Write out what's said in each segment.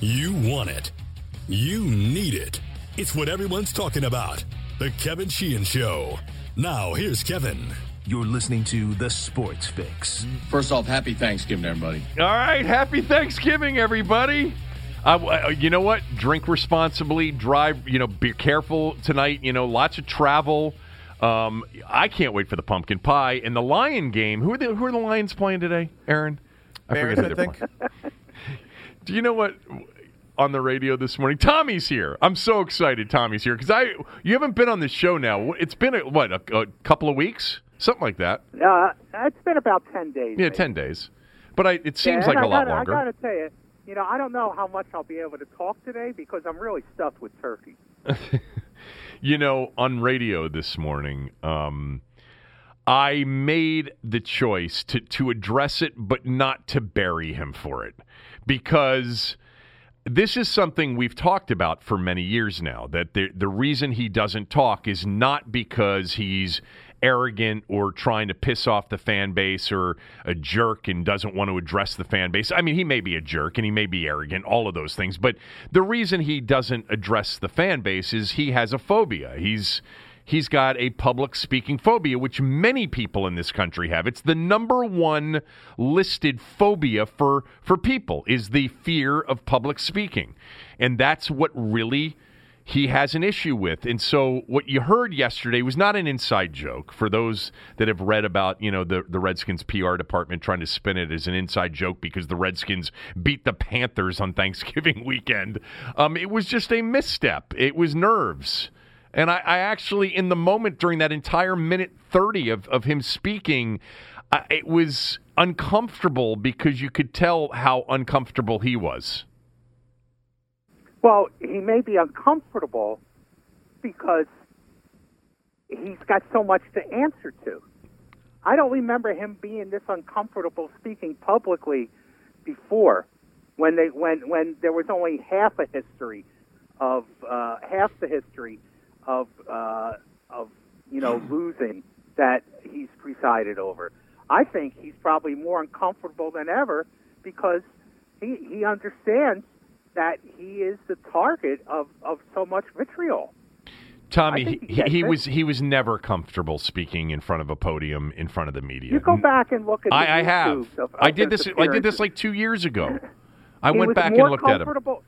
You want it. You need it. It's what everyone's talking about. The Kevin Sheehan Show. Now, here's Kevin. You're listening to The Sports Fix. First off, happy Thanksgiving, everybody. All right, happy Thanksgiving, everybody. Uh, you know what? Drink responsibly. Drive. You know, be careful tonight. You know, lots of travel. Um, I can't wait for the pumpkin pie and the Lion game. Who are the Who are the Lions playing today, Aaron? I Bears, forget who I they're think. playing. Do you know what? On the radio this morning, Tommy's here. I'm so excited. Tommy's here because I you haven't been on the show now. It's been a, what a, a couple of weeks, something like that. Uh, it's been about ten days. Yeah, maybe. ten days. But I, it seems Yeah, like and a I lot gotta, longer. I got to tell you, you know, I don't know how much I'll be able to talk today because I'm really stuffed with turkey. you know, on radio this morning, um, I made the choice to to address it, but not to bury him for it, because this is something we've talked about for many years now. That the the reason he doesn't talk is not because he's arrogant or trying to piss off the fan base or a jerk and doesn't want to address the fan base. I mean, he may be a jerk and he may be arrogant, all of those things. But the reason he doesn't address the fan base is he has a phobia. He's he's got a public speaking phobia, which many people in this country have. It's the number one listed phobia for for people is the fear of public speaking, and that's what really he has an issue with. And so what you heard yesterday was not an inside joke for those that have read about, you know, the, the Redskins PR department trying to spin it as an inside joke because the Redskins beat the Panthers on Thanksgiving weekend. Um, it was just a misstep. It was nerves. And I, I actually, in the moment during that entire minute 30 of, of him speaking, uh, it was uncomfortable because you could tell how uncomfortable he was. Well, he may be uncomfortable because he's got so much to answer to. I don't remember him being this uncomfortable speaking publicly before, when they when when there was only half a history of uh, half the history of uh, of you know losing that he's presided over. I think he's probably more uncomfortable than ever because he he understands that he is the target of, of so much vitriol. Tommy, he, he he was he was never comfortable speaking in front of a podium in front of the media. You go back and look at the I, I have. YouTube of- I did his this. I did this like two years ago. I He went back and looked at him. comfortable.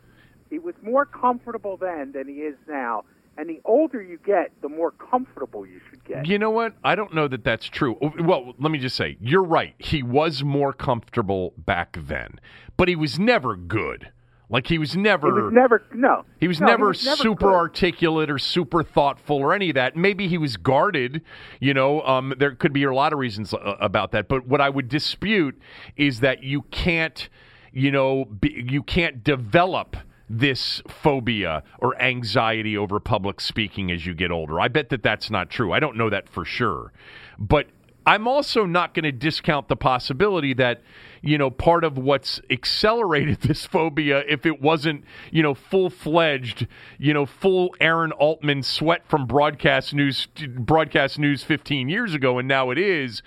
He was more comfortable then than he is now. And the older you get, the more comfortable you should get. You know what? I don't know that that's true. Oh, Well, let me just say, you're right. He was more comfortable back then, but he was never good. Like he was never. He was never no. He was No, never, was never super good. articulate or super thoughtful or any of that. Maybe he was guarded. You know, um, there could be a lot of reasons uh, about that. But what I would dispute is that you can't, you know, be, you can't develop this phobia or anxiety over public speaking as you get older. I bet that that's not true. I don't know that for sure. But I'm also not going to discount the possibility that, you know, part of what's accelerated this phobia, if it wasn't, you know, full fledged, you know, full Aaron Altman sweat from broadcast news, broadcast news 15 years ago, and now it is,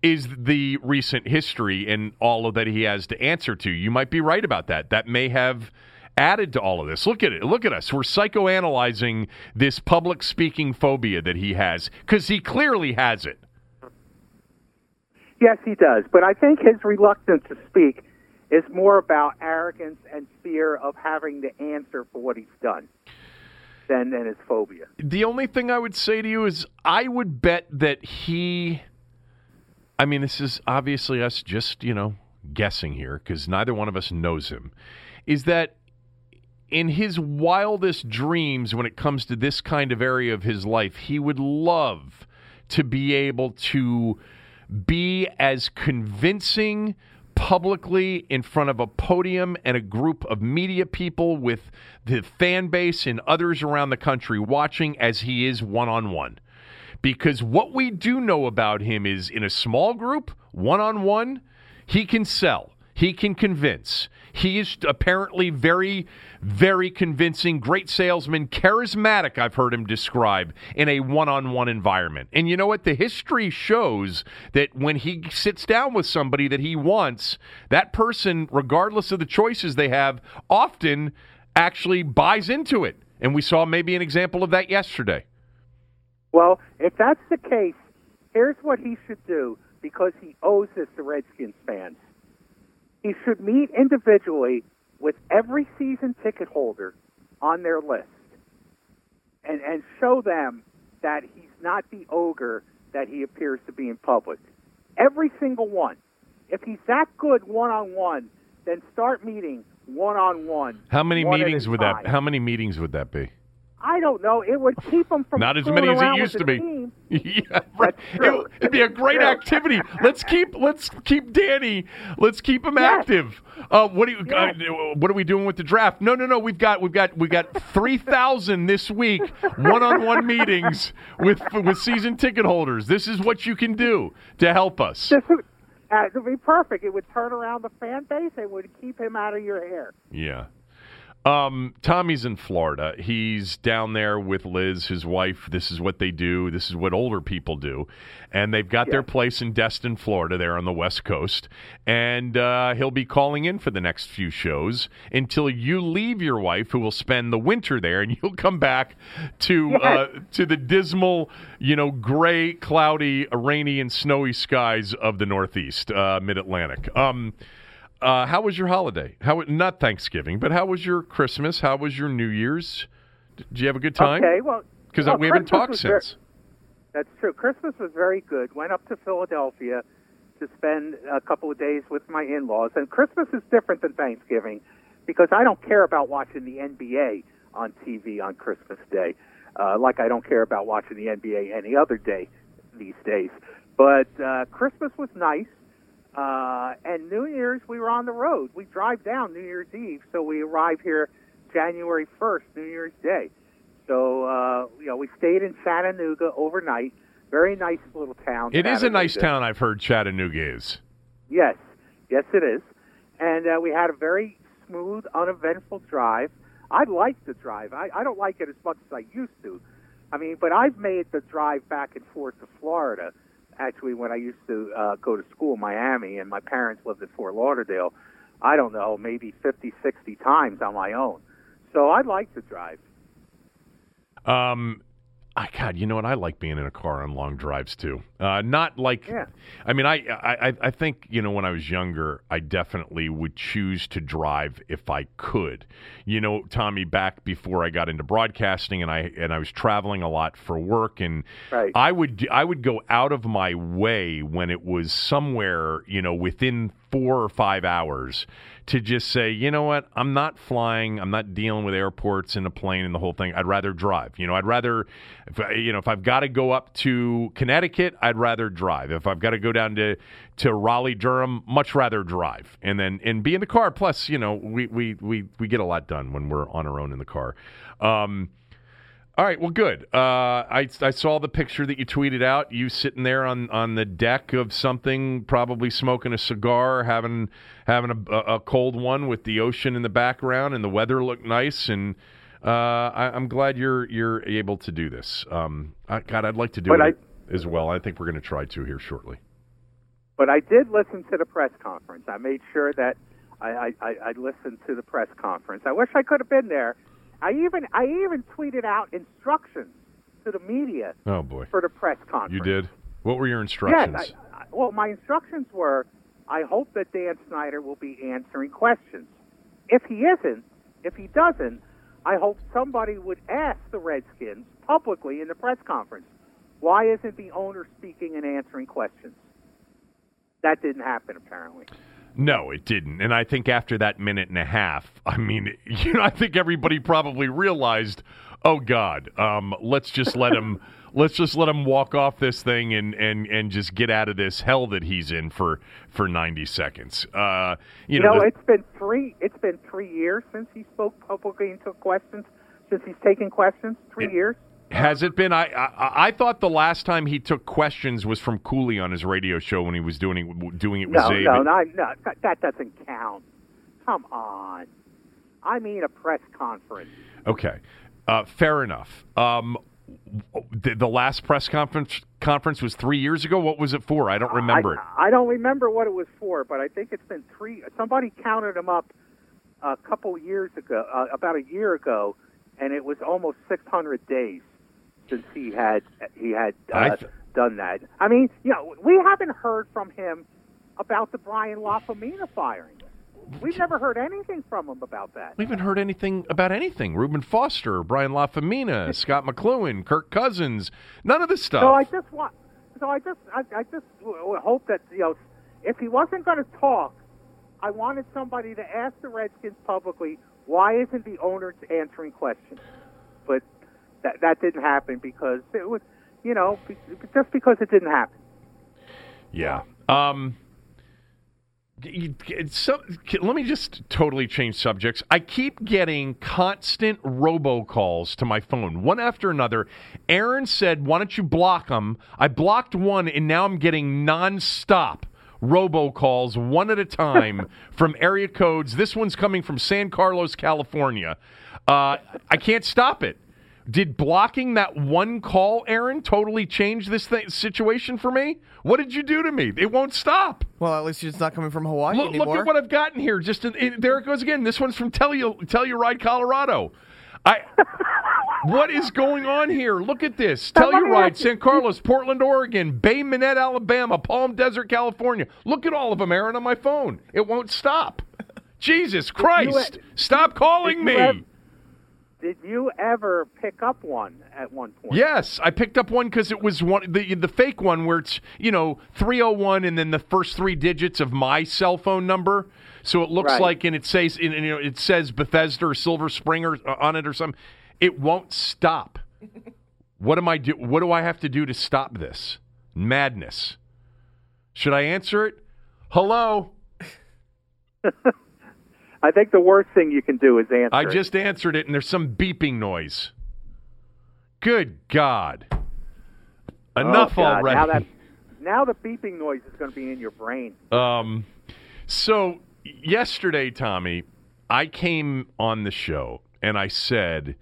is the recent history and all of that he has to answer to. You might be right about that. That may have added to all of this. Look at it. Look at us. We're psychoanalyzing this public speaking phobia that he has because he clearly has it. Yes, he does. But I think his reluctance to speak is more about arrogance and fear of having to answer for what he's done than, than his phobia. The only thing I would say to you is I would bet that he. I mean, this is obviously us just, you know, guessing here because neither one of us knows him. Is that in his wildest dreams, when it comes to this kind of area of his life, he would love to be able to be as convincing publicly in front of a podium and a group of media people with the fan base and others around the country watching as he is one on one. Because what we do know about him is in a small group, one on one, he can sell. He can convince. He is apparently very, very convincing, great salesman, charismatic, I've heard him describe, in a one on one environment. And you know what? The history shows that when he sits down with somebody that he wants, that person, regardless of the choices they have, often actually buys into it. And we saw maybe an example of that yesterday. Well, if that's the case, here's what he should do because he owes this to Redskins fans. He should meet individually with every season ticket holder on their list and, and show them that he's not the ogre that he appears to be in public. Every single one. If he's that good one on one, then start meeting one on one. How many meetings would that? How many meetings would that be? I don't know. It would keep him from Not as many as it used to be. yeah, right. It, would be a great activity. Let's keep let's keep Danny. Let's keep him Yes. active. Uh, what do you? Yes. Uh, what are we doing with the draft? No, no, no. We've got we've got we got three thousand this week one-on-one meetings with with season ticket holders. This is what you can do to help us. This would, uh, it would be perfect. It would turn around the fan base. It would keep him out of your hair. Yeah. Um, Tommy's in Florida. He's down there with Liz, his wife. This is what they do. This is what older people do. And they've got their place in Destin, Florida, there on the West Coast. And uh, he'll be calling in for the next few shows until you leave your wife, who will spend the winter there, and you'll come back to uh, to the dismal, you know, gray, cloudy, rainy, and snowy skies of the Northeast, uh, Mid Atlantic. Um, uh, how was your holiday? How not Thanksgiving, but how was your Christmas? How was your New Year's? Did you have a good time? Okay, well, Because well, we haven't talked since. That's true. Christmas was very good. Went up to Philadelphia to spend a couple of days with my in-laws. And Christmas is different than Thanksgiving because I don't care about watching the NBA on TV on Christmas Day, uh, like I don't care about watching the NBA any other day these days. But uh, Christmas was nice. Uh, and New Year's, we were on the road. We drive down New Year's Eve, so we arrive here January 1st, New Year's Day. So, uh, you know, we stayed in Chattanooga overnight. Very nice little town. It is a nice town. I've heard Chattanooga is. Yes, yes, it is. And uh, we had a very smooth, uneventful drive. I like the drive. I, I don't like it as much as I used to. I mean, but I've made the drive back and forth to Florida. Actually, when I used to uh, go to school in Miami and my parents lived in Fort Lauderdale, I don't know, maybe 50, 60 times on my own. So I like to drive. Um, I God, you know what? I like being in a car on long drives too. Uh, not like, Yeah. I mean, I, I, I think you know when I was younger, I definitely would choose to drive if I could. You know, Tommy, back before I got into broadcasting, and I and I was traveling a lot for work, and Right. I would I would go out of my way when it was somewhere you know within four or five hours to just say, you know what, I'm not flying, I'm not dealing with airports and a plane and the whole thing. I'd rather drive. You know, I'd rather, if you know, if I've got to go up to Connecticut, I'd rather drive. If I've got to go down to to Raleigh, Durham, much rather drive. And then and be in the car. Plus, you know, we we we we get a lot done when we're on our own in the car. Um, all right, well, good. Uh, I, I saw the picture that you tweeted out. You sitting there on, on the deck of something, probably smoking a cigar, having having a, a, cold one with the ocean in the background, and the weather looked nice. And uh, I, I'm glad you're you're able to do this. Um, I, God, I'd like to do it as well. I think we're going to try to here shortly. But I did listen to the press conference. I made sure that I, I, I I listened to the press conference. I wish I could have been there. I even I even tweeted out instructions to the media Oh boy, for the press conference. you did. What were your Yes. instructions? I, I, well, my instructions were: I hope that Dan Snyder will be answering questions. If he isn't, if he doesn't, I hope somebody would ask the Redskins publicly in the press conference, why isn't the owner speaking and answering questions? That didn't happen, apparently. No, it didn't. And I think after that minute and a half, I mean, you know, I think everybody probably realized, oh God, um, let's just let him, let's just let him walk off this thing and and and just get out of this hell that he's in for for ninety seconds. Uh, you, You know, know, the- it's been three. It's been three years since he spoke publicly and took questions. Since he's taken questions, three It- years. Has it been? I, I I thought the last time he took questions was from Cooley on his radio show when he was doing it, doing it with No, Zabe. no, no, no, that- that doesn't count. Come on. I mean a press conference. Okay, uh, fair enough. Um, the, the last press conference conference was three years ago. What was it for? I don't remember I, it. I don't remember what it was for, but I think it's been three. Somebody counted them up a couple years ago, uh, about a year ago, and it was almost 600 days since he had he had uh, th- done that. I mean, you know, we haven't heard from him about the Brian Lafemina firing. We've never heard anything from him about that. We haven't heard anything about anything. Reuben Foster, Brian Lafemina, Scot McCloughan, Kirk Cousins, none of this stuff. So I just want. So I just, I, I just hope that you know, if he wasn't going to talk, I wanted somebody to ask the Redskins publicly why isn't the owner answering questions. But that that didn't happen because it was, you know, just because it didn't happen. Yeah. Um, so, let me just totally change subjects. I keep getting constant robocalls to my phone, one after another. Aaron said, "Why don't you block them?" I blocked one, and now I'm getting nonstop robocalls, one at a time, from area codes. This one's coming from San Carlos, California. Uh, I can't stop it. Did blocking that one call, Aaron, totally change this thing, situation for me? What did you do to me? It won't stop. Well, at least it's not coming from Hawaii Look, anymore. look at what I've gotten here. Just in, in- there it goes again. This one's from Tellur- Telluride, Colorado. I. what is going on here? Look at this. Now, let me Telluride, ask San Carlos, Portland, Oregon, Bay Minette, Alabama, Palm Desert, California. Look at all of them, Aaron, on my phone. It won't stop. Jesus Christ! Stop calling Did me. Did you ever pick up one at one point? Yes, I picked up one because it was one the the fake one where it's you know three hundred one and then the first three digits of my cell phone number. So it looks Right. like and it says and, and, you know it says Bethesda or Silver Spring or, uh, on it or something. It won't stop. what am I do? What do I have to do to stop this madness? Should I answer it? Hello. I think the worst thing you can do is answer. I just answered it and there's some beeping noise. Good God. Oh, Enough God, already. Now that now the beeping noise is going to be in your brain. Um, so yesterday, Tommy, I came on the show and I said,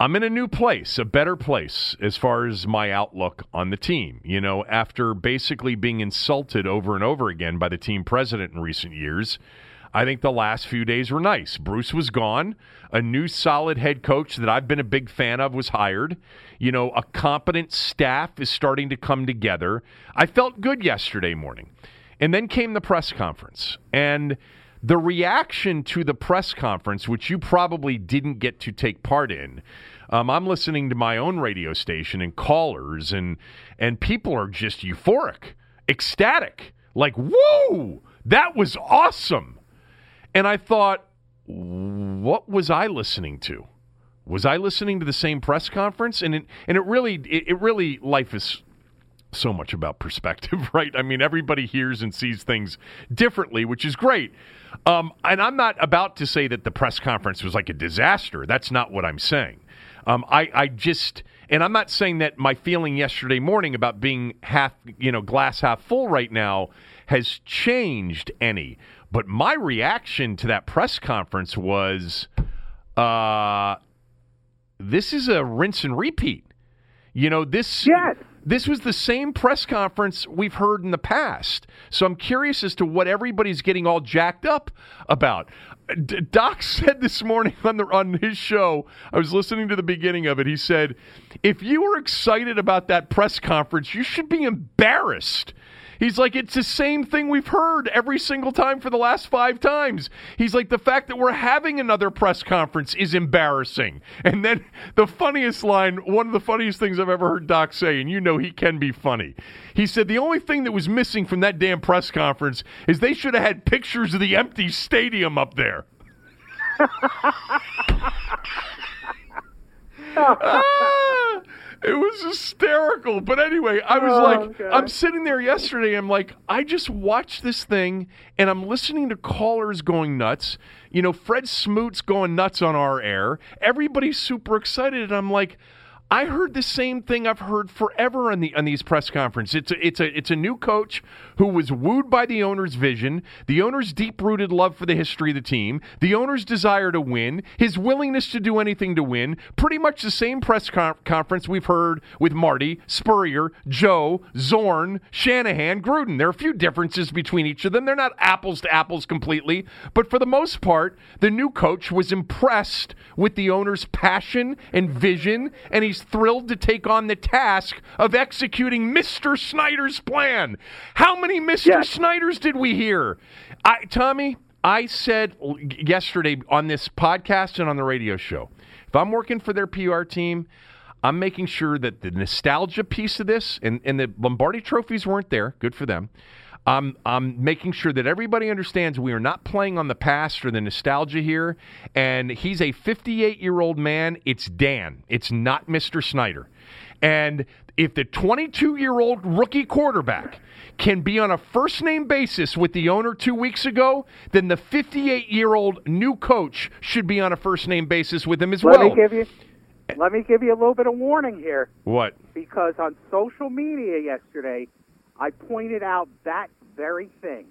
I'm in a new place, a better place as far as my outlook on the team. You know, after basically being insulted over and over again by the team president in recent years, I think the last few days were nice. Bruce was gone. A new solid head coach that I've been a big fan of was hired. You know, a competent staff is starting to come together. I felt good yesterday morning. And then came the press conference. And the reaction to the press conference, which you probably didn't get to take part in, um, I'm listening to my own radio station and callers, and and people are just euphoric, ecstatic, like "Whoa, that was awesome!" And I thought, what was I listening to? Was I listening to the same press conference? And it and it really it, it really life is so much about perspective, right? I mean, everybody hears and sees things differently, which is great. Um, and I'm not about to say that the press conference was like a disaster. That's not what I'm saying. Um, I, I just, and I'm not saying that my feeling yesterday morning about being half, you know, glass half full right now has changed any. But my reaction to that press conference was, uh, this is a rinse and repeat. You know, this Yes. this was the same press conference we've heard in the past. So I'm curious as to what everybody's getting all jacked up about. D- Doc said this morning on the on his show, I was listening to the beginning of it. He said, "If you were excited about that press conference, you should be embarrassed." He's like, it's the same thing we've heard every single time for the last five times. He's like, the fact that we're having another press conference is embarrassing. And then the funniest line, one of the funniest things I've ever heard Doc say, and you know he can be funny. He said, the only thing that was missing from that damn press conference is they should have had pictures of the empty stadium up there. Ah, it was hysterical. But anyway, I was Oh, like, God. I'm sitting there yesterday. I'm like, I just watched this thing and I'm listening to callers going nuts. You know, Fred Smoot's going nuts on our air. Everybody's super excited. And I'm like, I heard the same thing I've heard forever on the on these press conferences. It's a, it's a it's a new coach who was wooed by the owner's vision, the owner's deep-rooted love for the history of the team, the owner's desire to win, his willingness to do anything to win. Pretty much the same press con- conference we've heard with Marty, Spurrier, Joe, Zorn, Shanahan, Gruden. There are a few differences between each of them. They're not apples to apples completely, but for the most part, the new coach was impressed with the owner's passion and vision, and he's thrilled to take on the task of executing Mr. Snyder's plan. How many Mr. Yes. Snyders did we hear? I, Tommy, I said yesterday on this podcast and on the radio show, if I'm working for their PR team, I'm making sure that the nostalgia piece of this and, and the Lombardi trophies weren't there. Good for them. I'm, I'm making sure that everybody understands we are not playing on the past or the nostalgia here. And he's a 58 year old man. It's Dan. It's not Mr. Snyder. And if the 22 year old rookie quarterback can be on a first name basis with the owner two weeks ago, then the 58 year old new coach should be on a first name basis with him as Let well. me give you let me give you a little bit of warning here what? because on social media yesterday I pointed out that very thing.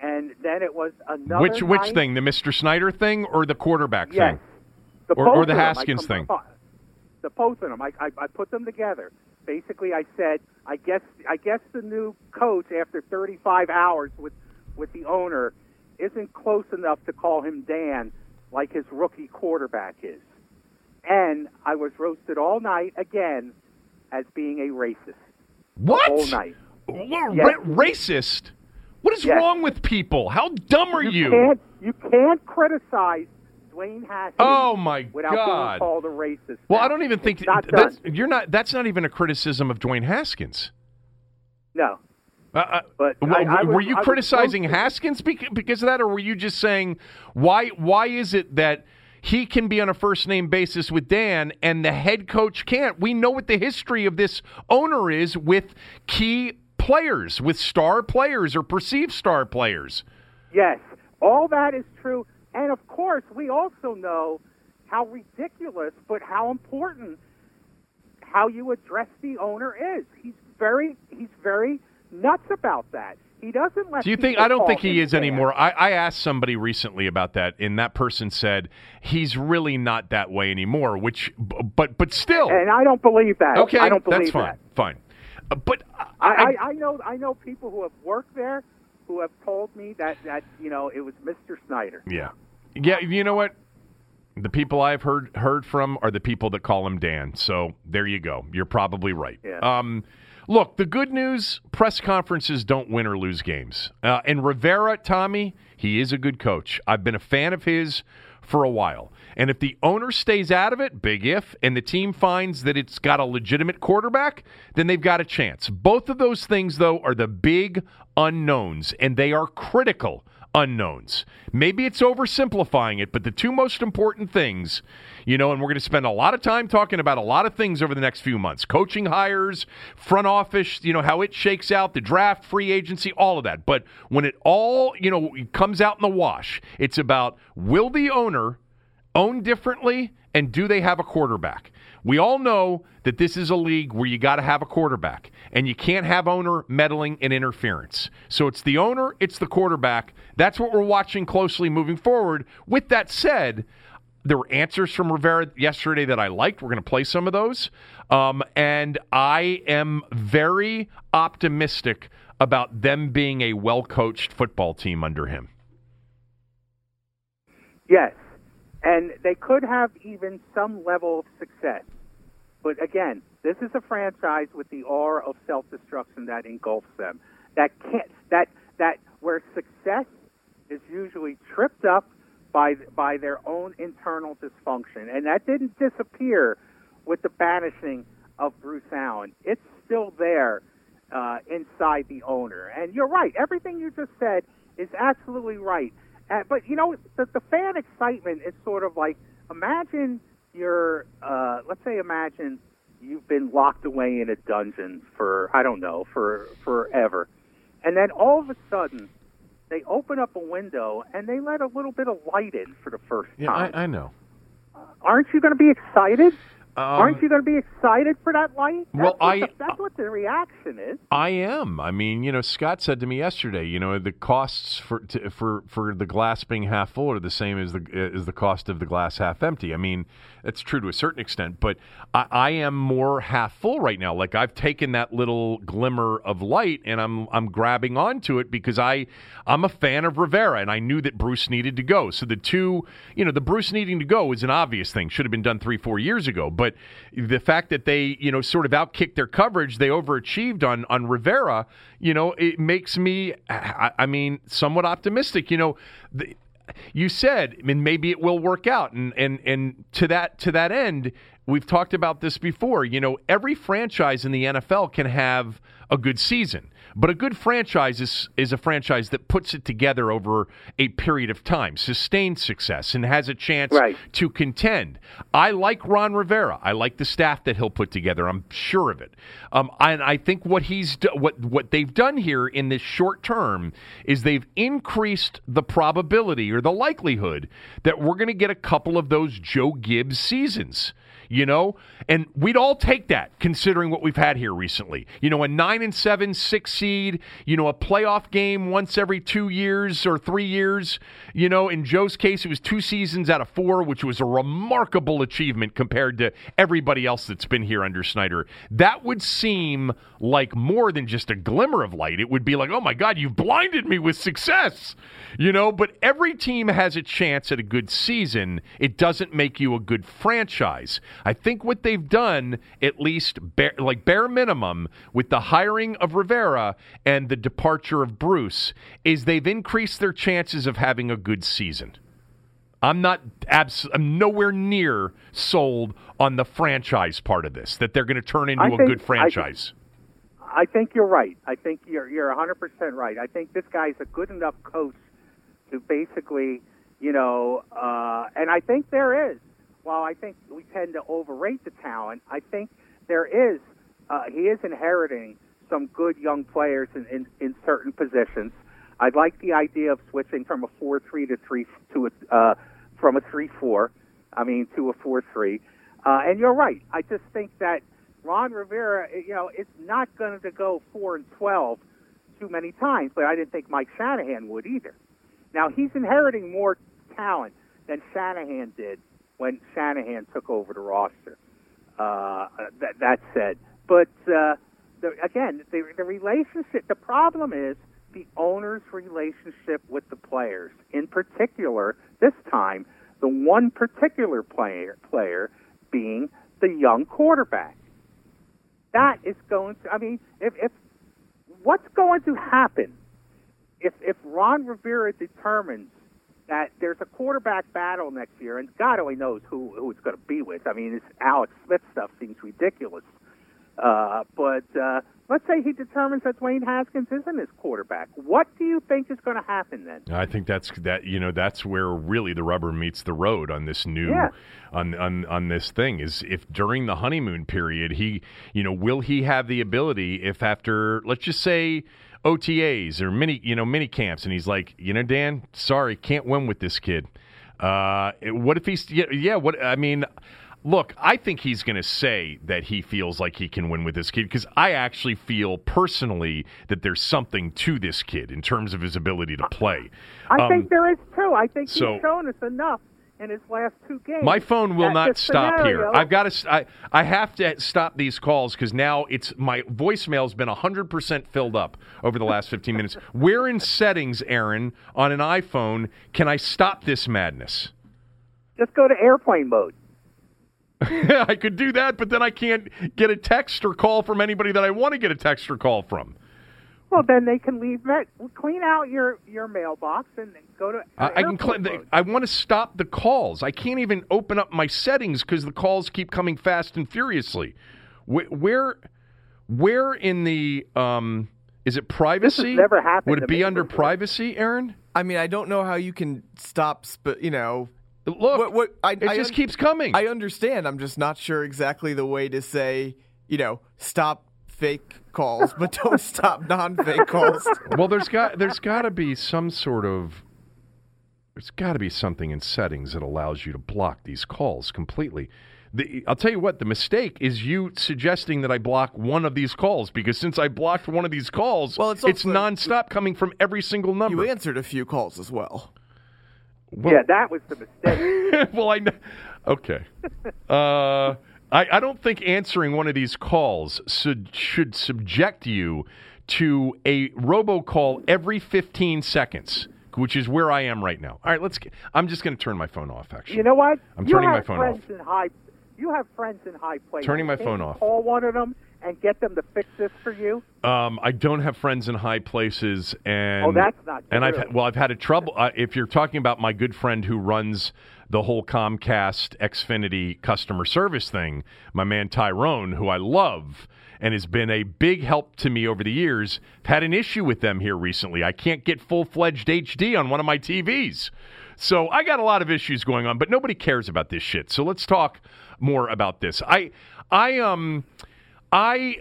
And then it was another Which which night- thing? The Mr. Snyder thing or the quarterback Yes. thing? The Or- or the of them, I Haskins thing. The both of them. I, I, I put them together. Basically, I said, I guess, I guess the new coach after 35 hours with, with the owner isn't close enough to call him Dan like his rookie quarterback is. And I was roasted all night again as being a racist. What? All night. Yes. racist? What is Yes. wrong with people? How dumb are you? Can't, you can't criticize Dwayne Haskins Oh my without God. being called a racist. Well. I don't even think not that's done. you're not. That's not even a criticism of Dwayne Haskins. No. Uh, uh, But w- I- I were was- you I criticizing. Haskins because of that, or were you just saying why? Why is it that he can be on a first name basis with Dan and the head coach can't? We know what the history of this owner is with key players, with star players or perceived star players. Yes, all that is true. And of course, we also know how ridiculous, but how important how you address the owner is. He's very he's very nuts about that. He doesn't let Do you think? I don't think he is Dan. anymore. I, I asked somebody recently about that, and that person said he's really not that way anymore. Which, but but still, And I don't believe that. okay, I don't believe that's fine, that. fine. Uh, but I, I, I know I know people who have worked there who have told me that that you know it was Mr. Snyder. yeah, yeah. You know what? The people I've heard heard from are the people that call him Dan. So there you go. You're probably right. Yeah. Um, look, the good news: press conferences don't win or lose games. Uh, and Rivera, Tommy, he is a good coach. I've been a fan of his for a while. And if the owner stays out of it, big if, and the team finds that it's got a legitimate quarterback, then they've got a chance. Both of those things, though, are the big unknowns, and they are critical unknowns. Maybe it's oversimplifying it, but the two most important things, you know, and we're going to spend a lot of time talking about a lot of things over the next few months coaching hires, front office, you know, how it shakes out, the draft, free agency, all of that. But when it all, you know, comes out in the wash, it's about will the owner own differently and do they have a quarterback? We all know that this is a league where you got to have a quarterback and you can't have owner meddling and interference. So it's the owner, it's the quarterback. That's what we're watching closely moving forward. With that said, there were answers from Rivera yesterday that I liked. We're going to play some of those. Um, and I am very optimistic about them being a well coached football team under him. Yes, and they could have even some level of success. But again, this is a franchise with the aura of self-destruction that engulfs them. That can't that that where success is usually tripped up by by their own internal dysfunction, and that didn't disappear with the banishing of Bruce Allen. It's still there uh, inside the owner. And you're right. Everything you just said is absolutely right. Uh, but you know, the, the fan excitement is sort of like imagine you're, uh, let's say, imagine you've been locked away in a dungeon for I don't know for forever, and then all of a sudden they open up a window and they let a little bit of light in for the first time. Yeah, I know. Aren't you going to be excited? Um, Aren't you going to be excited for that light? That's Well, what I- the, that's what the reaction is. I am. I mean, you know, Scott said to me yesterday, you know, the costs for to, for for the glass being half full are the same as the as the cost of the glass half empty. I mean, that's true to a certain extent, but I, I am more half full right now. Like I've taken that little glimmer of light and I'm I'm grabbing onto it because I I'm a fan of Rivera and I knew that Bruce needed to go. So the two, you know, the Bruce needing to go is an obvious thing. Should have been done three four years ago. But the fact that they you know sort of outkicked their coverage, they overachieved on on Rivera. You know, it makes me I, I mean somewhat optimistic. You know. The, you said, I mean, maybe it will work out, and and and to that to that end, we've talked about this before. You know, every franchise in the NFL can have a good season, but a good franchise is is a franchise that puts it together over a period of time, sustained success, and has a chance Right. to contend. I like Ron Rivera. I like the staff that he'll put together. I'm sure of it. Um, and I think what he's what what they've done here in this short term is they've increased the probability or the likelihood that we're going to get a couple of those Joe Gibbs seasons. You know, and we'd all take that considering what we've had here recently. You know, a nine and seven, six seed. You know, a playoff game once every two years or three years. You know, in Joe's case, it was two seasons out of four, which was a remarkable achievement compared to everybody else that's been here under Snyder. That would seem like more than just a glimmer of light. It would be like, oh my God, you've blinded me with success. You know, but every team has a chance at a good season. It doesn't make you a good franchise. I think what they've done, at least bare, like bare minimum, with the hiring of Rivera and the departure of Bruce, is they've increased their chances of having a good season. I'm not abs- I'm nowhere near sold on the franchise part of this that they're going to turn into I a think- good I- franchise. I think you're right. I think you're you're 100% right. I think this guy's a good enough coach to basically, you know, uh, and I think there is. While I think we tend to overrate the talent, I think there is. Uh, he is inheriting some good young players in, in, in certain positions. I like the idea of switching from a four-three to three to a uh, from a three-four. I mean to a four-three. Uh, and you're right. I just think that Ron Rivera, you know, it's not going to go four and twelve too many times, but I didn't think Mike Shanahan would either. Now he's inheriting more talent than Shanahan did when Shanahan took over the roster. Uh, that, that said, but uh, the, again, the, the relationship. The problem is the owner's relationship with the players. In particular, this time, the one particular player player being the young quarterback. That is going to. I mean, if, if what's going to happen if if Ron Rivera determines that there's a quarterback battle next year, and God only knows who who it's going to be with. I mean, this Alex Smith stuff seems ridiculous. Uh, but uh, let's say he determines that Dwayne Haskins isn't his quarterback. What do you think is going to happen then? I think that's that. You know, that's where really the rubber meets the road on this new Yeah. on on on this thing. Is if during the honeymoon period he, you know, will he have the ability if after let's just say OTAs or mini, you know, mini camps, and he's like, you know, Dan, sorry, can't win with this kid. Uh, what if he's yeah, yeah? What I mean. Look, I think he's going to say that he feels like he can win with this kid because I actually feel personally that there's something to this kid in terms of his ability to play. I Um, think there is too. I think so- he's shown us enough in his last two games. My phone will not stop here. I've got to. I, I have to stop these calls because now it's my voicemail's been hundred percent filled up over the last fifteen minutes. Where in settings, Aaron, on an iPhone, can I stop this madness? just go to airplane mode. I could do that, but then I can't get a text or call from anybody that I want to get a text or call from. Well, then they can leave that. Clean out your your mailbox and then go to. I, I can. airplane Cl- mode. I want to stop the calls. I can't even open up my settings because the calls keep coming fast and furiously. Wh- Where, where in the um, is it privacy? never happened Would to it be me under before. privacy, Aaron? I mean, I don't know how you can stop. Sp- you know, Look, What- what- I- it I just un- keeps coming. I understand. I'm just not sure exactly the way to say. You know, stop fake calls, but don't stop non-fake calls. well, there's got there's got to be some sort of there's got to be something in settings that allows you to block these calls completely. the, I'll tell you what, the mistake is you suggesting that I block one of these calls because since I blocked one of these calls, Well, it's it's also- nonstop coming from every single number. You answered a few calls as well. Well- yeah, that was the mistake. well, I know. Okay. Uh, I, I don't think answering one of these calls should, should subject you to a robocall every 15 seconds, which is where I am right now. All right, let's. Get, I'm just going to turn my phone off. Actually, You know what? I'm you turning my phone friends off. In high, you have friends in high places. Turning my Can't phone off. Call one of them and get them to fix this for you. Um, I don't have friends in high places, and Oh, that's not And I've true. well, I've had a trouble. Uh, if you're talking about my good friend who runs the whole Comcast Xfinity customer service thing, my man Tyrone, who I love and has been a big help to me over the years, had an issue with them here recently. I can't get full fledged HD on one of my TVs. So I got a lot of issues going on, but nobody cares about this shit. So let's talk more about this. I I um I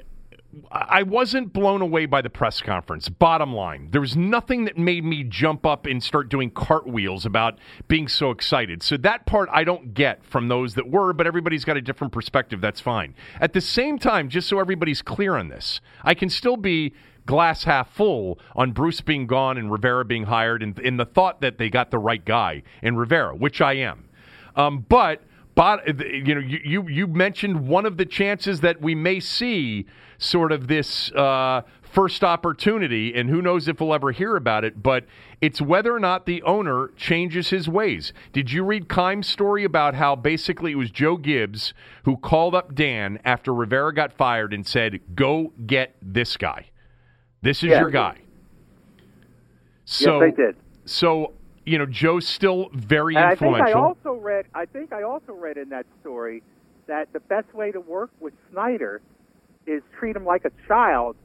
I wasn't blown away by the press conference. Bottom line, there was nothing that made me jump up and start doing cartwheels about being so excited. So that part I don't get from those that were, but everybody's got a different perspective. That's fine. At the same time, just so everybody's clear on this, I can still be glass half full on Bruce being gone and Rivera being hired, and in the thought that they got the right guy in Rivera, which I am. Um, but but you know, you, you you mentioned one of the chances that we may see sort of this uh, first opportunity, and who knows if we'll ever hear about it. But it's whether or not the owner changes his ways. Did you read Keim's story about how basically it was Joe Gibbs who called up Dan after Rivera got fired and said, "Go get this guy. This is Yeah. your guy." So yes, they did. so you know, Joe's still very And I think I influential. also read. I think I also read in that story that the best way to work with Snyder is treat him like a child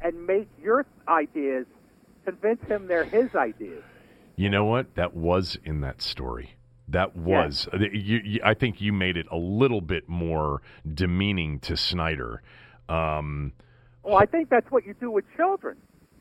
and make your ideas convince him they're his ideas. You know what? That was in that story. That was. You, you, I think you made it a little bit more demeaning to Snyder. Um, Well, I think that's what you do with children.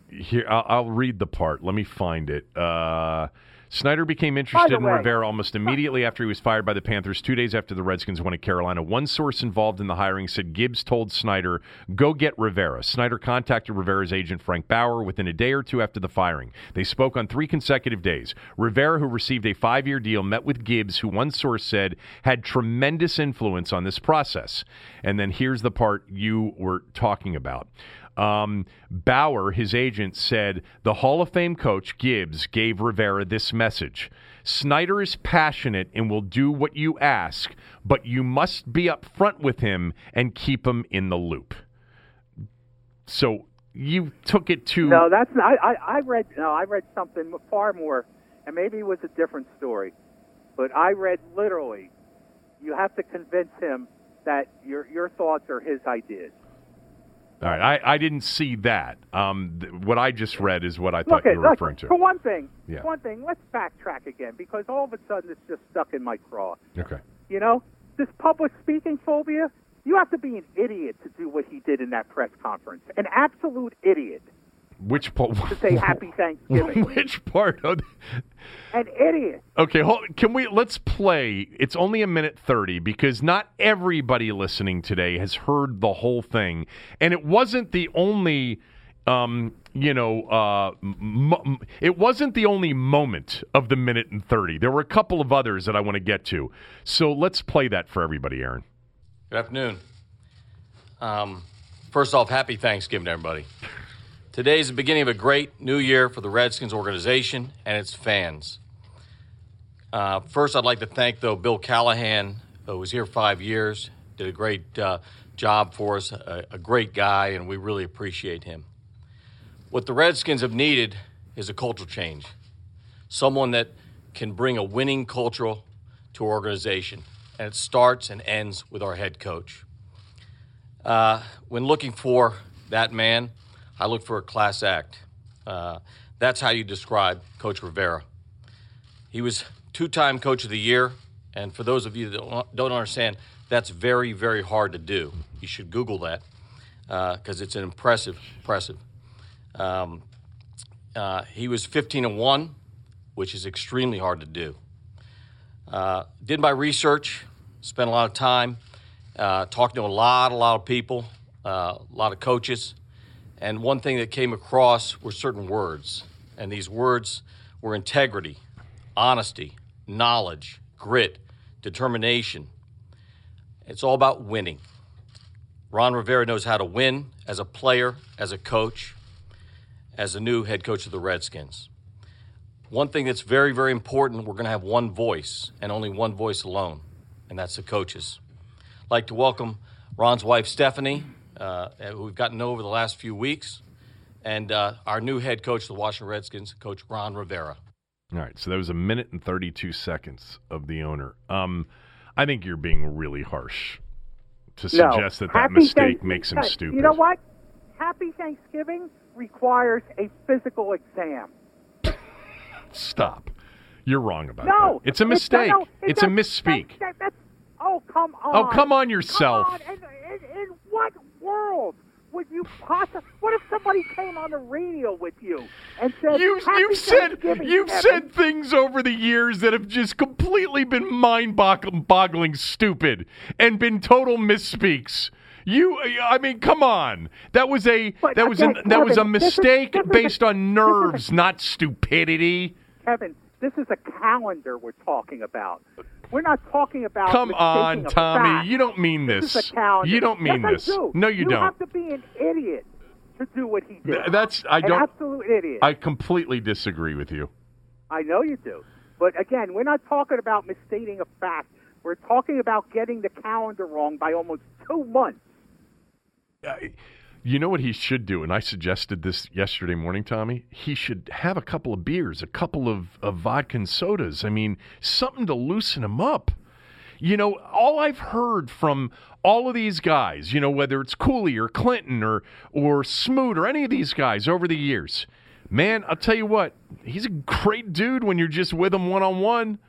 here, I'll, I'll read the part. Let me find it. Uh, Snyder became interested in way- Rivera almost immediately after he was fired by the Panthers. Two days after the Redskins went to Carolina, one source involved in the hiring said Gibbs told Snyder, "Go get Rivera." Snyder contacted Rivera's agent Frank Bauer within a day or two after the firing. They spoke on three consecutive days. Rivera, who received a five-year deal, met with Gibbs, who one source said had tremendous influence on this process. And then here's the part you were talking about. Um, Bauer, his agent, said the Hall of Fame coach Gibbs gave Rivera this message Snyder is passionate and will do what you ask, but you must be upfront with him and keep him in the loop. So you took it to. No, that's not. I, I, I read. No, I read something far more, and maybe it was a different story, but I read literally. You have to convince him that your your thoughts are his ideas. All right, I, I didn't see that. Um, th- what I just read is what I thought at, you were referring to. for one thing. Yeah. For one thing, let's backtrack again because all of a sudden it's just stuck in my craw. Okay. You know, this public speaking phobia. You have to be an idiot to do what he did in that press conference. An absolute idiot Which part? to say Happy Thanksgiving. Which part of? The, An idiot. Okay, hold, can we let's play? It's only a minute 30 because not everybody listening today has heard the whole thing and it wasn't the only um, you know, uh, m- m- it wasn't the only moment of the minute and 30. There were a couple of others that I want to get to. So let's play that for everybody, Aaron. Good afternoon. Um, first off, happy Thanksgiving, everybody. Today is the beginning of a great new year for the Redskins organization and its fans. Uh, first, I'd like to thank, though, Bill Callahan, who was here five years, did a great uh, job for us, a, a great guy, and we really appreciate him. What the Redskins have needed is a cultural change, someone that can bring a winning culture to our organization, and it starts and ends with our head coach. Uh, when looking for that man, I look for a class act. Uh, that's how you describe Coach Rivera. He was two-time Coach of the Year, and for those of you that don't- understand, that's very, very hard to do. You should Google that because it's an impressive, impressive. Um, uh, he was 15 and one, which is extremely hard to do. Uh, did my research, spent a lot of time uh, talking to a lot, a lot of people, uh, a lot of coaches. And one thing that came across were certain words. And these words were integrity, honesty, knowledge, grit, determination. It's all about winning. Ron Rivera knows how to win as a player, as a coach, as a new head coach of the Redskins. One thing that's very, very important we're going to have one voice and only one voice alone, and that's the coaches. I'd like to welcome Ron's wife, Stephanie, uh, we've gotten to know over the last few weeks, and uh, our new head coach the Washington Redskins, Coach Ron Rivera. All right, so that was a minute and 32 seconds of the owner. Um, I think you're being really harsh to No. suggest that that Happy mistake makes him stupid. You know what? Happy Thanksgiving requires a physical exam. Stop. You're wrong about it. No, that. It's a mistake. no, it's a not- misspeak. That, that, that's, oh, come on. Oh, come on yourself. Come on. In, in, in what world would you possibly? What if somebody came on the radio with you and said, You've, Happy you've said you've Kevin? said things over the years that have just completely been mind-boggling stupid and been total misspeaks. You, I mean, come on. That was a But that was a, that was a Kevin, this is- mistake is a- based on this is a- nerves, not stupidity. Kevin, this is a calendar we're talking about. We're not talking about. Come on, Tommy. fact. You don't mean This this. is a calendar. You don't mean yes, this. Do. No, you, you don't. You have to be an idiot to do what he did. Th- that's- I An don't- absolute idiot. I completely disagree with you. I know you do. But again, we're not talking about misstating a fact. We're talking about getting the calendar wrong by almost two months. You know what he should do, and I suggested this yesterday morning, Tommy. He should have a couple of beers, a couple of, of vodka and sodas. I mean, something to loosen him up. You know, all I've heard from all of these guys, you know, whether it's Cooley or Clinton or or Smoot or any of these guys over the years, man, I'll tell you what, he's a great dude when you're just with him one on one.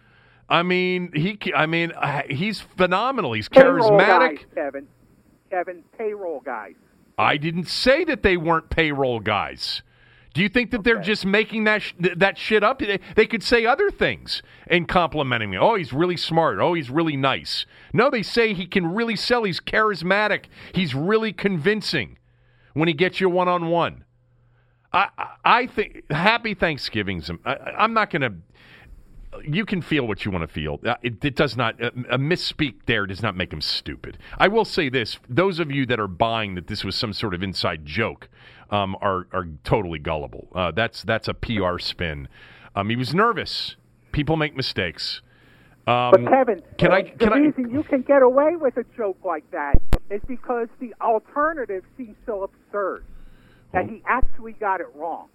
I mean, he, I mean, he's phenomenal. He's Payroll charismatic. guys, Kevin. Kevin, payroll guys. I didn't say that they weren't payroll guys. Do you think that they're just making that sh- that shit up? They, they could say other things and complimenting me. Oh, he's really smart. Oh, he's really nice. No, they say he can really sell. He's charismatic. He's really convincing when he gets you one on one. I I- I think Happy Thanksgiving's. I, I'm not going to. You can feel what you want to feel. Uh, It, it does not. A, a misspeak there does not make him stupid. I will say this: those of you that are buying that this was some sort of inside joke um, are are totally gullible. Uh, that's that's a PR spin. Um, he was nervous. People make mistakes. Um, But Kevin, can uh, I? the I? reason you can get away with a joke like that is because the alternative seems so absurd that he actually got it wrong.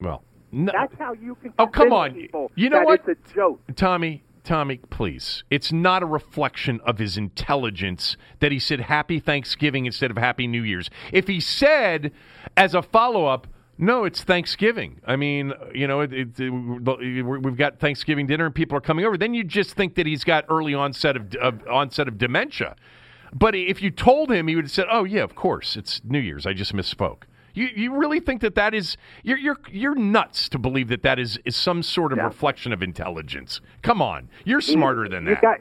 Well, no, That's how you can. Oh, come on. People You know what? It's a joke. Tommy, Tommy, please. It's not a reflection of his intelligence that he said Happy Thanksgiving instead of Happy New Year's. If he said as a follow up, no, it's Thanksgiving. I mean, you know, it, it, it- we've got Thanksgiving dinner and people are coming over. Then you just think that he's got early onset of, of onset of dementia. But if you told him, he would have said, "Oh yeah, of course, it's New Year's. I just misspoke." You you really think that that is you're you're you're nuts to believe that that is is some sort of reflection of intelligence? Come on, you're smarter than you that. Got,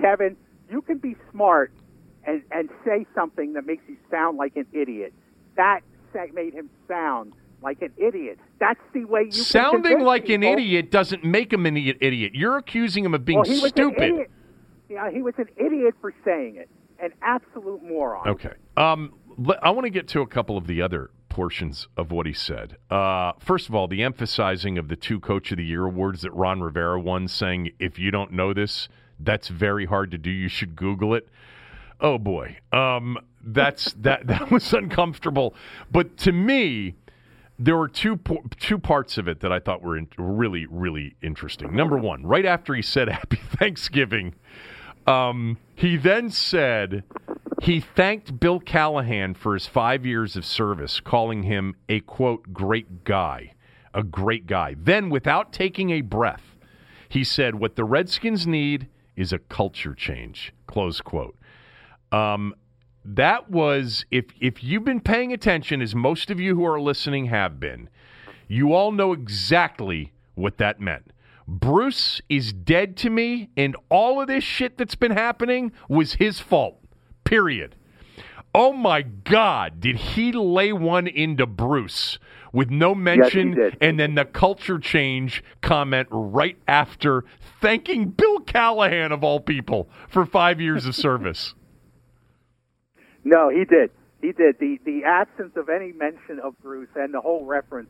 Kevin, you can be smart and and say something that makes you sound like an idiot. That made him sound like an idiot. That's the way you Sounding like an idiot doesn't make him an idiot. idiot. You're accusing him of being Well, he was stupid. Yeah, he was an idiot for saying it. An absolute moron. Okay. Um, I want to get to a couple of the other portions of what he said. Uh, first of all, the emphasizing of the two Coach of the Year awards that Ron Rivera won, saying, if you don't know this, that's very hard to do. You should Google it. Oh boy, um, that's that that was uncomfortable. But to me, there were two two parts of it that I thought were in, really really interesting. Number one, right after he said Happy Thanksgiving, um, he then said he thanked Bill Callahan for his five years of service, calling him a quote great guy, a great guy. Then, without taking a breath, he said, "What the Redskins need is a culture change." Close quote. Um, that was if if you've been paying attention, as most of you who are listening have been, you all know exactly what that meant. Bruce is dead to me, and all of this shit that's been happening was his fault. Period. Oh my God, did he lay one into Bruce with no mention did. and then the culture change comment right after thanking Bill Callahan, of all people, for five years of service? No, he did. He did. The the absence of any mention of Bruce and the whole reference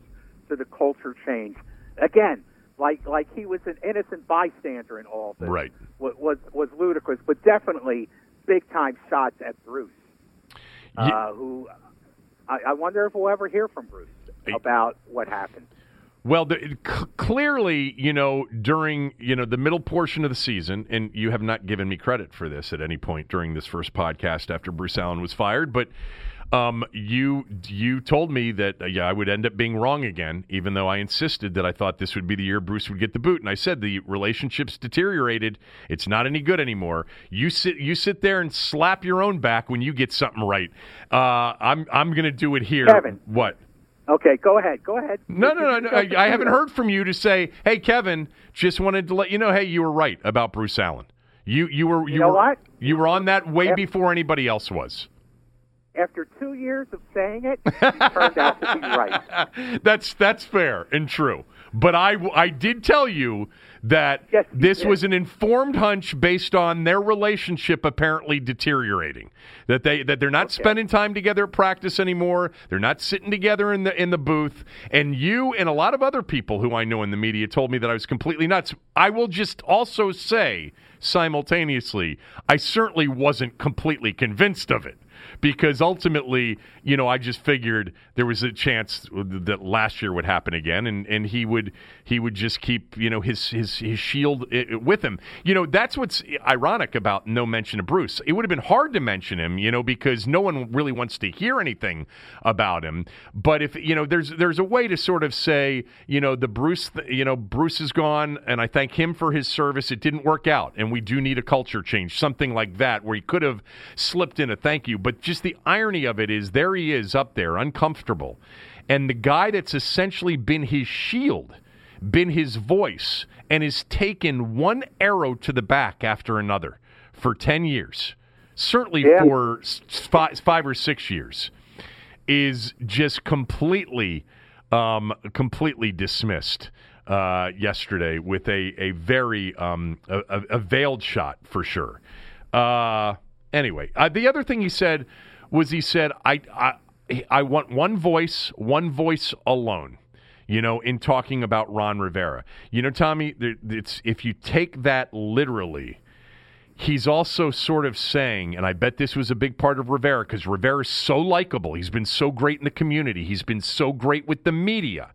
to the culture change. Again, like like he was an innocent bystander in all this. Right. Was was, was ludicrous, but definitely big time shots at Bruce. Uh, who I, I wonder if we'll ever hear from Bruce about what happened. Well, the, c- clearly, you know, during you know the middle portion of the season, and you have not given me credit for this at any point during this first podcast after Bruce Allen was fired, but um, you you told me that uh, yeah I would end up being wrong again, even though I insisted that I thought this would be the year Bruce would get the boot, and I said the relationships deteriorated. It's not any good anymore. You sit you sit there and slap your own back when you get something right. Uh, I'm I'm going to do it here. Kevin. what? Okay, go ahead. Go ahead. No, no, no, no. I, I haven't heard from you to say, "Hey, Kevin, just wanted to let you know, hey, you were right about Bruce Allen. You you were you, know were what? you were on that way before anybody else was." After two years of saying it, he turned out to be right. that's that's fair and true. But I I did tell you that Yes, this was an informed hunch based on their relationship apparently deteriorating. That they that they're not spending time together at practice anymore. They're not sitting together in the in the booth. And you and a lot of other people who I know in the media told me that I was completely nuts. I will just also say simultaneously, I certainly wasn't completely convinced of it because ultimately, you know, I just figured there was a chance that last year would happen again, and, and he would he would just keep you know his his his shield eh, eh, with him. You know, that's what's ironic about no mention of Bruce. It would have been hard to mention him, you know, because no one really wants to hear anything about him. But if you know, there's there's a way to sort of say, you know, the Bruce, you know, Bruce is gone, and I thank him for his service. It didn't work out, and we do need a culture change, something like that, where he could have slipped in a thank you. But just the irony of it is, there he is up there, uncomfortable, and the guy that's essentially been his shield, been his voice, and has taken one arrow to the back after another for ten years, certainly Yeah. for five, five or six years is just completely, um, completely dismissed uh, yesterday with a a very um, a- a veiled shot for sure. Uh, anyway, uh, the other thing he said was he said I I I want one voice, one voice alone. You know, in talking about Ron Rivera, you know, Tommy, it's if you take that literally, he's also sort of saying, and I bet this was a big part of Rivera because Rivera's so likable. He's been so great in the community. He's been so great with the media.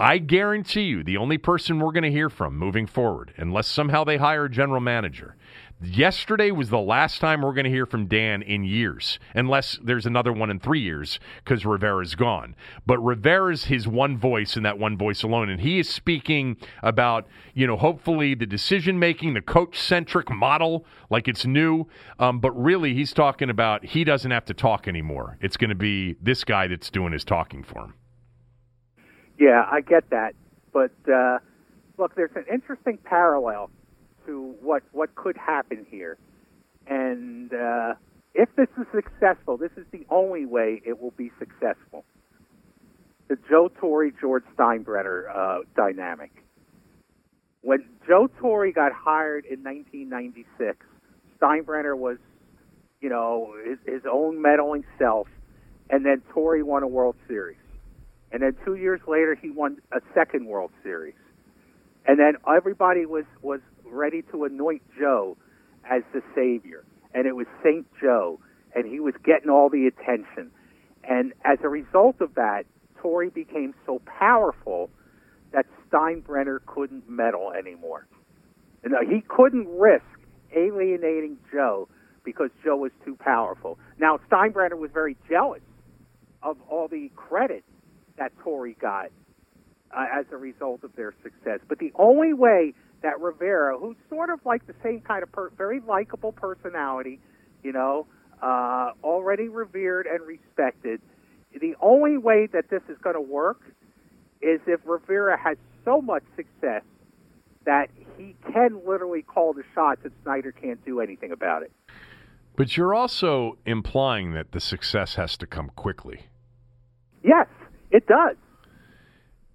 I guarantee you, the only person we're going to hear from moving forward, unless somehow they hire a general manager, yesterday was the last time we're going to hear from Dan in years, unless there's another one in three years because Rivera's gone. But Rivera's his one voice and that one voice alone, and he is speaking about, you know, hopefully the decision making, the coach centric model, like it's new. Um, but really, he's talking about he doesn't have to talk anymore. It's going to be this guy that's doing his talking for him. Yeah, I get that, but uh, look, there's an interesting parallel to what what could happen here, and uh, if this is successful, this is the only way it will be successful. The Joe Torre George Steinbrenner uh, dynamic. When Joe Torre got hired in 1996, Steinbrenner was, you know, his, his own meddling self, and then Torre won a World Series. And then two years later, he won a second World Series. And then everybody was, was ready to anoint Joe as the savior. And it was St. Joe. And he was getting all the attention. And as a result of that, Torre became so powerful that Steinbrenner couldn't meddle anymore. Uh, he couldn't risk alienating Joe because Joe was too powerful. Now, Steinbrenner was very jealous of all the credit that Torre got uh, as a result of their success. But the only way that Rivera, who's sort of like the same kind of per- very likable personality, you know, uh, already revered and respected, the only way that this is going to work is if Rivera has so much success that he can literally call the shots and Snyder can't do anything about it. But you're also implying that the success has to come quickly. Yes, it does.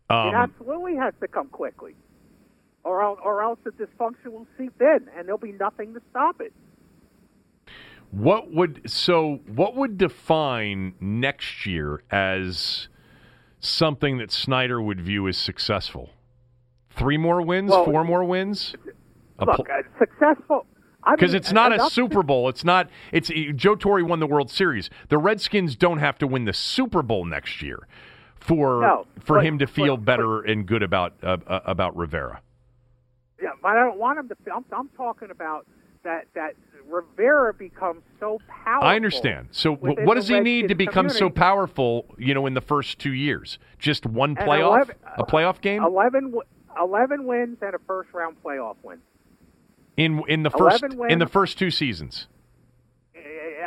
it Um, absolutely has to come quickly, or else, or else the dysfunction will seep in, and there'll be nothing to stop it. what would so what would define next year as something that Snyder would view as successful? Three more wins, Well, four more wins? Look, pl- uh, successful. I Because mean, it's not a Super Bowl. It's not. It's Joe Torre won the World Series. The Redskins don't have to win the Super Bowl next year for No, for but- him to feel but- better and good about uh, uh, about Rivera. Yeah, but I don't want him to. I'm, I'm talking about that that Rivera becomes so powerful. I understand. So, what does he need to become so powerful? You know, in the first two years, just one playoff, 11 a playoff uh, game 11, 11 wins and a first round playoff win. in in the first 11 in the first two seasons.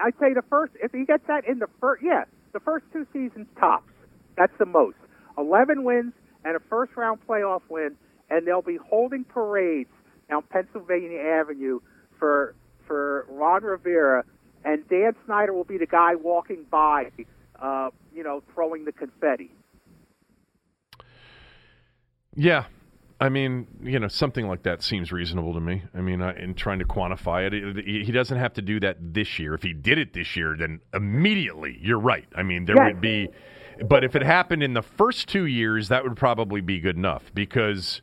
I'd say the first, if he gets that in the first, yeah, the first two seasons tops. That's the most. 11 wins and a first round playoff win, and they'll be holding parades down Pennsylvania Avenue for for Ron Rivera, and Dan Snyder will be the guy walking by, uh, you know, throwing the confetti. Yeah. I mean, you know, something like that seems reasonable to me. I mean, uh, in trying to quantify it, it, he doesn't have to do that this year. If he did it this year, then immediately, you're right. I mean, there Yes. would be, but if it happened in the first two years, that would probably be good enough because,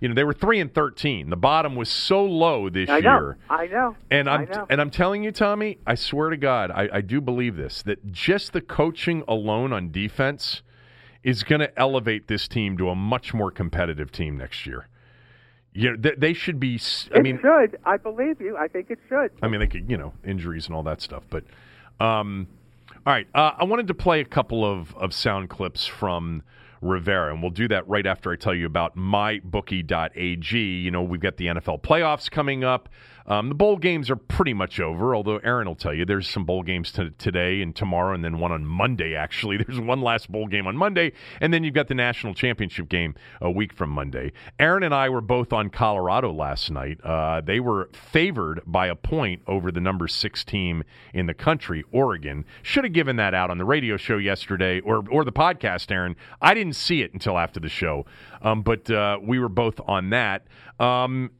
you know, they were three and thirteen. The bottom was so low this I year. know, I know, And I I'm know. and I'm telling you, Tommy, I swear to God, I, I do believe this that just the coaching alone on defense is going to elevate this team to a much more competitive team next year. You know, they, they should be. I it mean, should. I believe you. I think it should. I mean, they could, you know, injuries and all that stuff. But, um, all right, uh, I wanted to play a couple of, of sound clips from Rivera, and we'll do that right after I tell you about mybookie.ag. You know, we've got the NFL playoffs coming up. Um, the bowl games are pretty much over, although Aaron will tell you there's some bowl games to, today and tomorrow, and then one on Monday, actually. There's one last bowl game on Monday, and then you've got the national championship game a week from Monday. Aaron and I were both on Colorado last night. Uh, they were favored by a point over the number six team in the country, Oregon. Should have given that out on the radio show yesterday or, or the podcast, Aaron. I didn't see it until after the show, um, but uh, we were both on that. Um,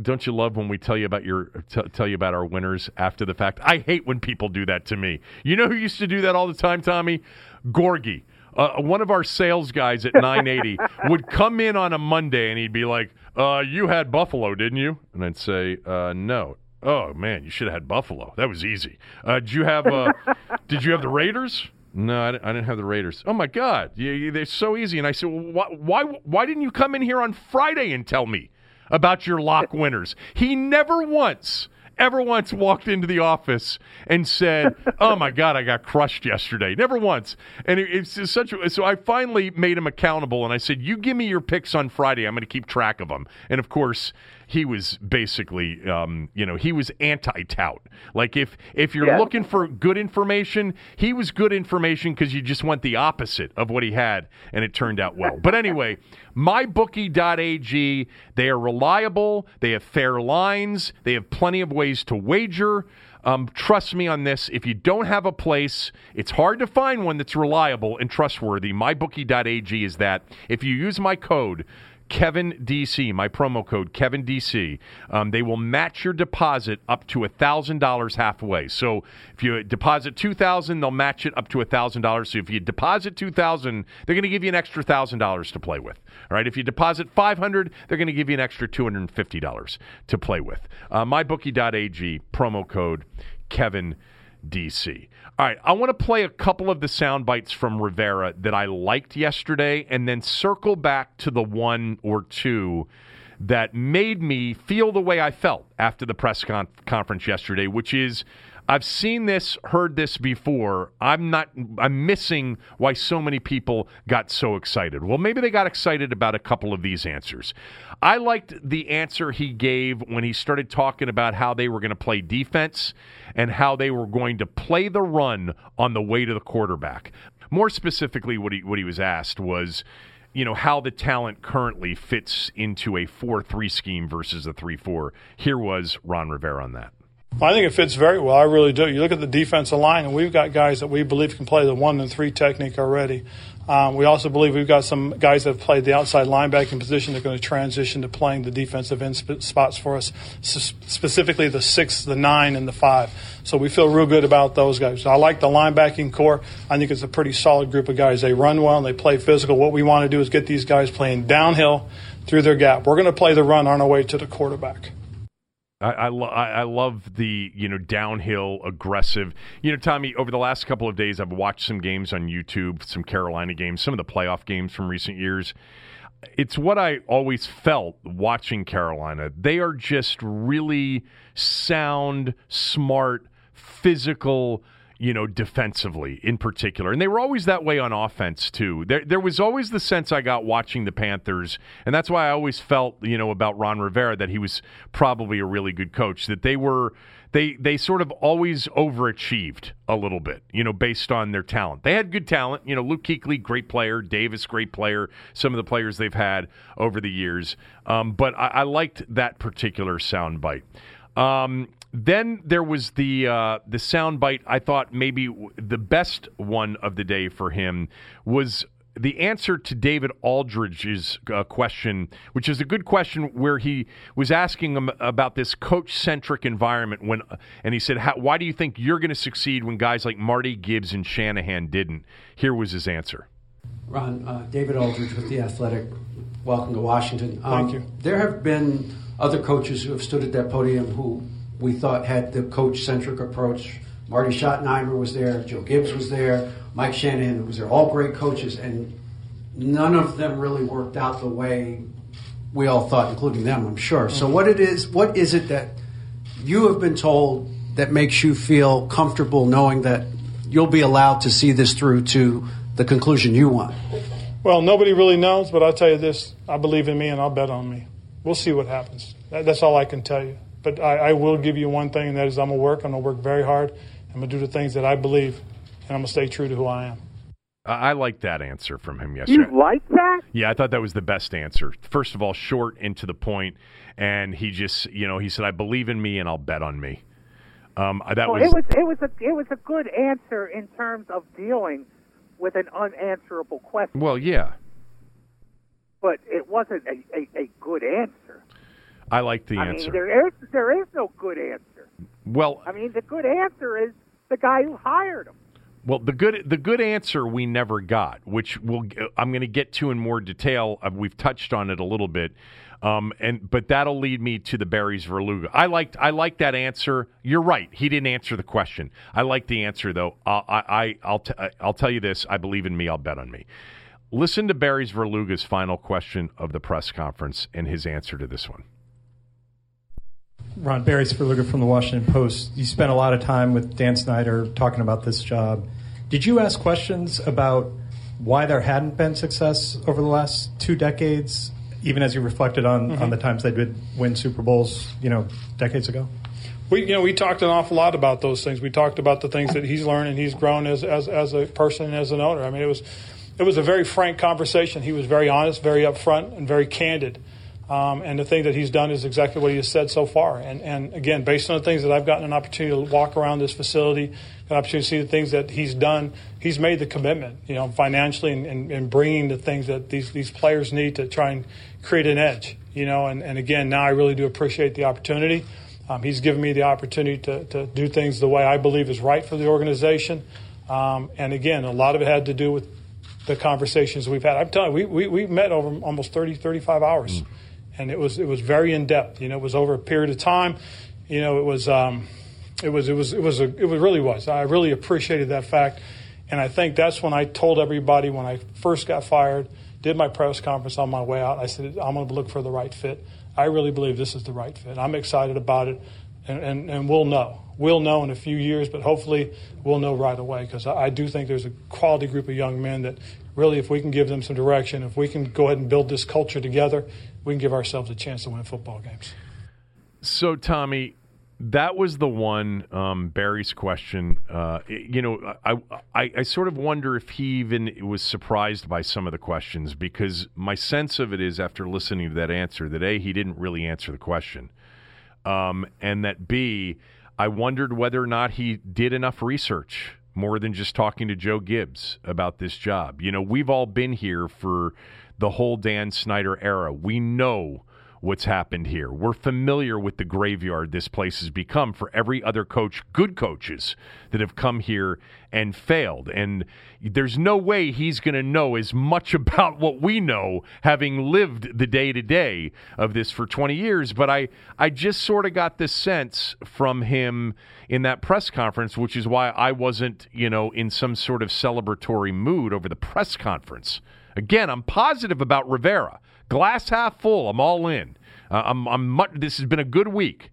don't you love when we tell you about your t- tell you about our winners after the fact? I hate when people do that to me. You know who used to do that all the time, Tommy? Gorgie. Uh, one of our sales guys at 980 would come in on a Monday and he'd be like, uh, "You had Buffalo, didn't you?" And I'd say, uh, "No." Oh man, you should have had Buffalo. That was easy. Uh, did you have uh, Did you have the Raiders? No, I didn't, I didn't have the Raiders. Oh my God, you, you, they're so easy. And I said, well, why, why why didn't you come in here on Friday and tell me? About your lock winners. He never once, ever once walked into the office and said, "Oh my God, I got crushed yesterday." Never once. And it, it's just such. A, so I finally made him accountable, and I said, "You give me your picks on Friday. I'm going to keep track of them." And of course. He was basically, um, you know, he was anti-tout. Like if if you're Yeah. looking for good information, he was good information because you just went the opposite of what he had, and it turned out well. But anyway, mybookie.ag, they are reliable, they have fair lines, they have plenty of ways to wager. Um, trust me on this. If you don't have a place, it's hard to find one that's reliable and trustworthy. MyBookie.ag is that. If you use my code, Kevin DC, my promo code Kevin DC. Um, they will match your deposit up to thousand dollars halfway. So if you deposit two thousand, they'll match it up to thousand dollars. So if you deposit two thousand, they're going to give you an extra thousand dollars to play with. All right. If you deposit five hundred, they're going to give you an extra two hundred and fifty dollars to play with. Uh, MyBookie.ag promo code Kevin DC. All right, I want to play a couple of the sound bites from Rivera that I liked yesterday and then circle back to the one or two that made me feel the way I felt after the press con- conference yesterday, which is I've seen this, heard this before. I'm not I'm missing why so many people got so excited. Well, maybe they got excited about a couple of these answers. I liked the answer he gave when he started talking about how they were going to play defense and how they were going to play the run on the way to the quarterback. More specifically, what he what he was asked was, you know how the talent currently fits into a four-three scheme versus a three-four. Here was Ron Rivera on that. I think it fits very well. I really do. You look at the defensive line, and we've got guys that we believe can play the one and three technique already. Um, we also believe we've got some guys that have played the outside linebacking position. They're going to transition to playing the defensive end sp- spots for us, S- specifically the six, the nine, and the five. So we feel real good about those guys. I like the linebacking core. I think it's a pretty solid group of guys. They run well and they play physical. What we want to do is get these guys playing downhill through their gap. We're going to play the run on our way to the quarterback. I, I, lo- I love the you know downhill aggressive. You know, Tommy. Over the last couple of days, I've watched some games on YouTube, some Carolina games, some of the playoff games from recent years. It's what I always felt watching Carolina. They are just really sound, smart, physical you know, defensively in particular. And they were always that way on offense, too. There, there was always the sense I got watching the Panthers, and that's why I always felt, you know, about Ron Rivera that he was probably a really good coach, that they were. They, they sort of always overachieved a little bit, you know, based on their talent. They had good talent. You know, Luke Kuechly, great player. Davis, great player. Some of the players they've had over the years. Um, but I, I liked that particular soundbite. Um, then there was the uh, the soundbite. I thought maybe the best one of the day for him was the answer to David Aldridge's uh, question, which is a good question, where he was asking him about this coach-centric environment. When and he said, "Why do you think you're going to succeed when guys like Marty Gibbs and Shanahan didn't?" Here was his answer. Ron, uh, David Aldridge with the Athletic. Welcome to Washington. Um, Thank you. There have been other coaches who have stood at that podium who we thought had the coach centric approach. Marty Schottenheimer was there, Joe Gibbs was there, Mike Shanahan was there, all great coaches, and none of them really worked out the way we all thought, including them, I'm sure. So what it is, what is it that you have been told that makes you feel comfortable knowing that you'll be allowed to see this through to the conclusion you want? Well, nobody really knows, but I'll tell you this: I believe in me, and I'll bet on me. We'll see what happens. that's all I can tell you. But I, I, will give you one thing, and that is I'm going to work. I'm going to work very hard. I'm going to do the things that I believe, and I'm going to stay true to who I am. I like that answer from him yesterday. You like that? Yeah, I thought that was the best answer. First of all, short and to the point, and he just, you know, he said, "I believe in me, and I'll bet on me." Um, that well, was it was it was a it was a good answer in terms of dealing with an unanswerable question. Well, yeah, but it wasn't a, a, a good answer. I like the I answer. Mean, there is there is no good answer. Well, I mean, the good answer is the guy who hired him. Well, the good the good answer we never got, which we'll, I'm going to get to in more detail. Uh, we've touched on it a little bit, um, and but that'll lead me to the Barry Svrluga. I liked I like that answer. You're right. He didn't answer the question. I like the answer though. I, I I'll t- I'll tell you this. I believe in me. I'll bet on me. Listen to Barry Svrluga's final question of the press conference and his answer to this one. Ron Barry Svrluga from the Washington Post. You spent a lot of time with Dan Snyder talking about this job. Did you ask questions about why there hadn't been success over the last two decades, even as you reflected on, mm-hmm. on the times they did win Super Bowls, you know, decades ago? We, you know, we talked an awful lot about those things. We talked about the things that he's learned and he's grown as, as, as a person and as an owner. I mean, it was, it was a very frank conversation. He was very honest, very upfront, and very candid. Um, and the thing that he's done is exactly what he has said so far. And, and again, based on the things that I've gotten an opportunity to walk around this facility, an opportunity to see the things that he's done, he's made the commitment, you know, financially and, and, and bringing the things that these, these players need to try and create an edge, you know. And, and again, now I really do appreciate the opportunity. Um, he's given me the opportunity to, to do things the way I believe is right for the organization. Um, and again, a lot of it had to do with the conversations we've had. I'm telling you, we, we, we met over almost 30, 35 hours. Mm and it was it was very in depth. You know, it was over a period of time. You know, it was um, it was it was it was a, it really was. I really appreciated that fact, and I think that's when I told everybody when I first got fired, did my press conference on my way out. I said I'm going to look for the right fit. I really believe this is the right fit. I'm excited about it, and and, and we'll know. We'll know in a few years, but hopefully we'll know right away because I, I do think there's a quality group of young men that really, if we can give them some direction, if we can go ahead and build this culture together, we can give ourselves a chance to win football games. So, Tommy, That was the one um, Barry's question. Uh, you know, I, I I sort of wonder if he even was surprised by some of the questions because my sense of it is after listening to that answer that a he didn't really answer the question, um, and that b I wondered whether or not he did enough research more than just talking to Joe Gibbs about this job. You know, we've all been here for the whole Dan Snyder era. We know what's happened here. We're familiar with the graveyard this place has become for every other coach, good coaches that have come here and failed. And there's no way he's going to know as much about what we know having lived the day to day of this for 20 years, but I I just sort of got this sense from him in that press conference, which is why I wasn't, you know, in some sort of celebratory mood over the press conference. Again, I'm positive about Rivera. Glass half full. I'm all in. Uh, I'm, I'm this has been a good week,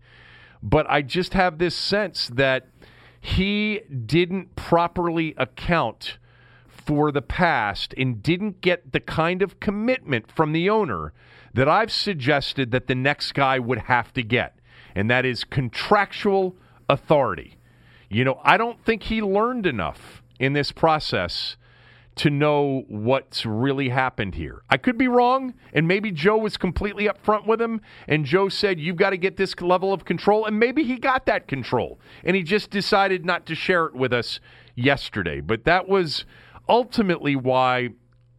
but I just have this sense that he didn't properly account for the past and didn't get the kind of commitment from the owner that I've suggested that the next guy would have to get, and that is contractual authority. You know, I don't think he learned enough in this process to know what's really happened here. I could be wrong, and maybe Joe was completely upfront with him, and Joe said, You've got to get this level of control, and maybe he got that control, and he just decided not to share it with us yesterday. But that was ultimately why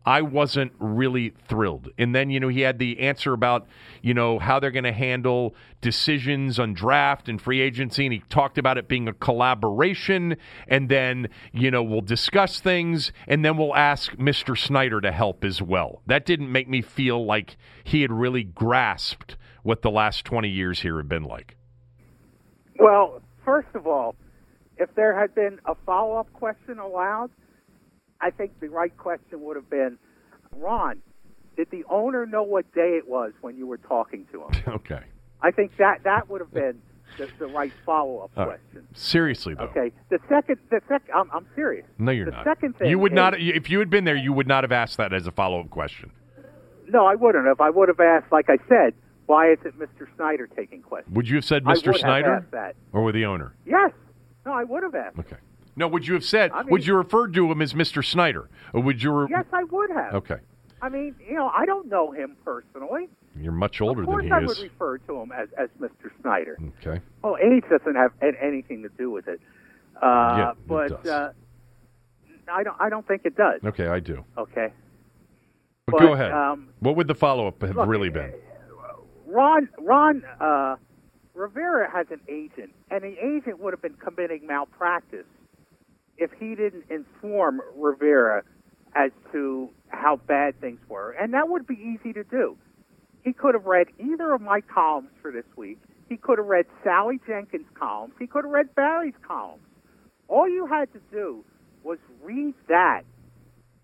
I wasn't really thrilled. And then, you know, he had the answer about, you know, how they're going to handle decisions on draft and free agency. And he talked about it being a collaboration. And then, you know, we'll discuss things and then we'll ask Mr. Snyder to help as well. That didn't make me feel like he had really grasped what the last 20 years here have been like. Well, first of all, if there had been a follow up question allowed, I think the right question would have been, Ron, did the owner know what day it was when you were talking to him? okay. I think that that would have been the, the right follow up Uh, question. seriously, though. Okay. The second, the second, I'm, I'm serious. No, you're the not. second thing you would is- not, if you had been there, you would not have asked that as a follow up question. No, I wouldn't have. I would have asked, like I said, why isn't Mr. Snyder taking questions? Would you have said I Mr. Snyder asked that. or with the owner? Yes. No, I would have asked. Okay. No, would you have said? I mean- would you refer to him as Mr. Snyder, or would you? Re- Yes, I would have. Okay. I mean, you know, I don't know him personally. You're much older of than course, he I is. would refer to him as, as Mr. Snyder. Okay. Well, age doesn't have anything to do with it. Uh, Yeah, it but does. Uh, I don't. I don't think it does. Okay, I do. Okay. But, But, go ahead. um, what would the follow up have look, really been? Ron Ron uh, Rivera has an agent, and the agent would have been committing malpractice if he didn't inform Rivera as to how bad things were, and that would be easy to do. He could have read either of my columns for this week. He could have read Sally Jenkins' columns. He could have read Barry's columns. All you had to do was read that,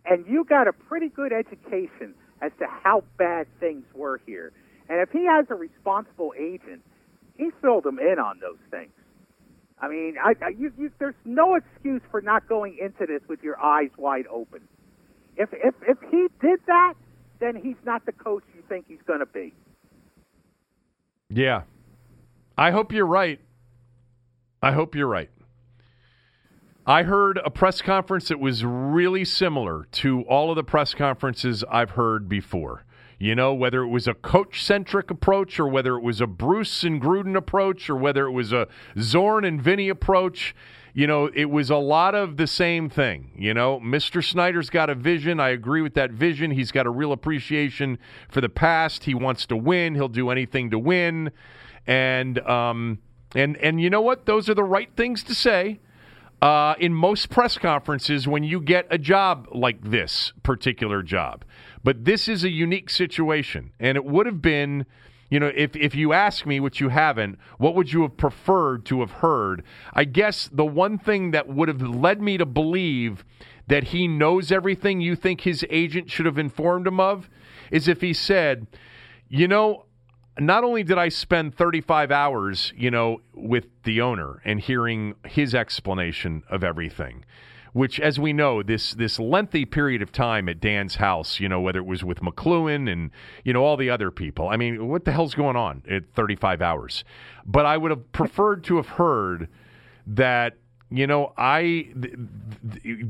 and you got a pretty good education as to how bad things were here. And if he has a responsible agent, he filled them in on those things. I mean, I, I, you, you, there's no excuse for not going into this with your eyes wide open. If if if he did that, then he's not the coach you think he's going to be. Yeah. I hope you're right. I hope you're right. I heard a press conference that was really similar to all of the press conferences I've heard before. You know, whether it was a coach centric approach or whether it was a Bruce and Gruden approach or whether it was a Zorn and Vinny approach, you know, it was a lot of the same thing. You know, Mr. Snyder's got a vision. I agree with that vision. He's got a real appreciation for the past. He wants to win. He'll do anything to win. And um and and you know what? Those are the right things to say uh, in most press conferences when you get a job like this particular job. But this is a unique situation, and it would have been, you know, if if you ask me, which you haven't, what would you have preferred to have heard? I guess the one thing that would have led me to believe that he knows everything you think his agent should have informed him of is if he said, you know, not only did I spend 35 hours, you know, with the owner and hearing his explanation of everything, which, as we know, this this lengthy period of time at Dan's house, you know, whether it was with McCloughan and you know all the other people. I mean, what the hell's going on at 35 hours? But I would have preferred to have heard that you know, I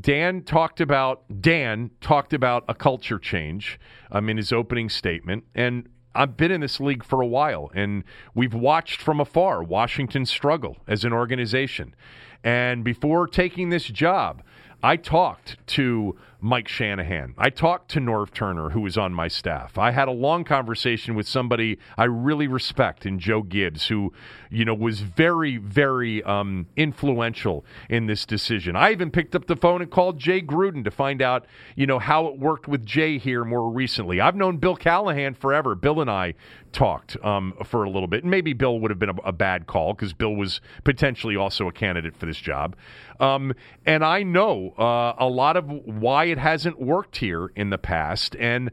Dan talked about Dan talked about a culture change um, in his opening statement, and I've been in this league for a while, and we've watched from afar Washington struggle as an organization. And before taking this job, I talked to Mike Shanahan. I talked to Norv Turner, who was on my staff. I had a long conversation with somebody I really respect in Joe Gibbs, who, you know, was very, very um, influential in this decision. I even picked up the phone and called Jay Gruden to find out, you know, how it worked with Jay here more recently. I've known Bill Callahan forever. Bill and I talked um, for a little bit. And maybe Bill would have been a, a bad call because Bill was potentially also a candidate for this job. Um, and I know uh, a lot of why it hasn't worked here in the past. And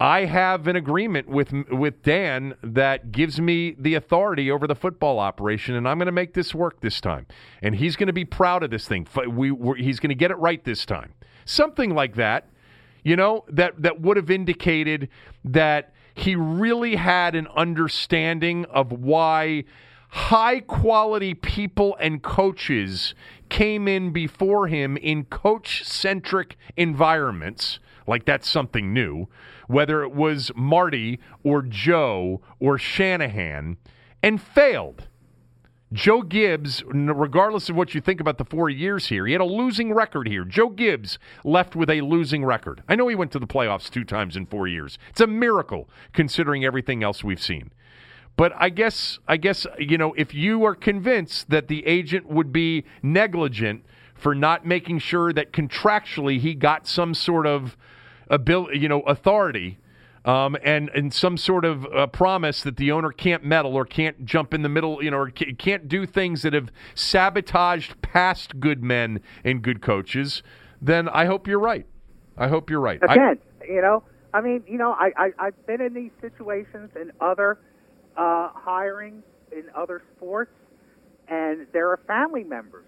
I have an agreement with with Dan that gives me the authority over the football operation, and I'm going to make this work this time. And he's going to be proud of this thing. We, he's going to get it right this time. Something like that, you know, that that would have indicated that he really had an understanding of why high quality people and coaches came in before him in coach centric environments, like that's something new, whether it was Marty or Joe or Shanahan, and failed. Joe Gibbs, regardless of what you think about the four years here, he had a losing record here. Joe Gibbs left with a losing record. I know he went to the playoffs two times in four years. It's a miracle considering everything else we've seen. But I guess I guess you know if you are convinced that the agent would be negligent for not making sure that contractually he got some sort of ability, you know, authority um, and and some sort of uh, promise that the owner can't meddle or can't jump in the middle, you know, or can't do things that have sabotaged past good men and good coaches, then I hope you're right. I hope you're right. Again, I, you know, I mean, you know, I, I I've been in these situations in other uh, hiring in other sports, and there are family members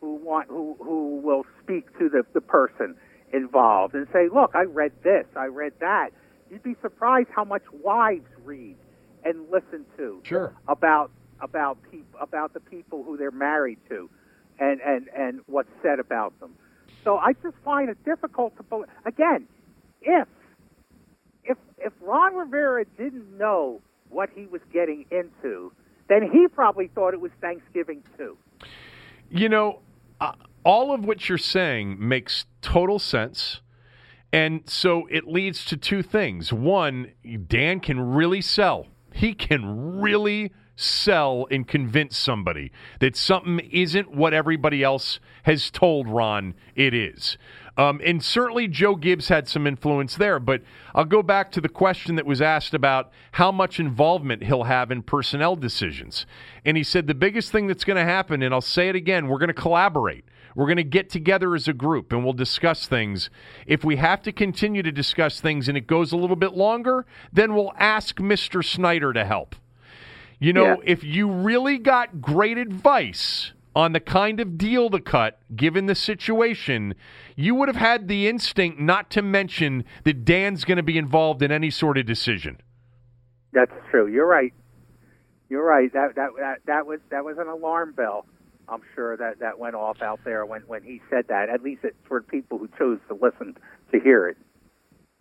who want who who will speak to the the person involved and say, "Look, I read this, I read that." You'd be surprised how much wives read and listen to sure. about about people about the people who they're married to, and and and what's said about them. So I just find it difficult to believe. Again, if if if Ron Rivera didn't know what he was getting into, then he probably thought it was Thanksgiving too. You know, uh, all of what you're saying makes total sense. And so it leads to two things. One, Dan can really sell. He can really sell and convince somebody that something isn't what everybody else has told Ron it is. Um, and certainly Joe Gibbs had some influence there. But I'll go back to the question that was asked about how much involvement he'll have in personnel decisions. And he said the biggest thing that's going to happen, and I'll say it again, we're going to collaborate. We're going to get together as a group and we'll discuss things. If we have to continue to discuss things and it goes a little bit longer, then we'll ask Mr. Snyder to help. You know, yeah. if you really got great advice on the kind of deal to cut, given the situation, you would have had the instinct not to mention that Dan's going to be involved in any sort of decision. That's true. You're right. You're right. That that that, that was that was an alarm bell. I'm sure that that went off out there when when he said that. At least it's for people who chose to listen to hear it.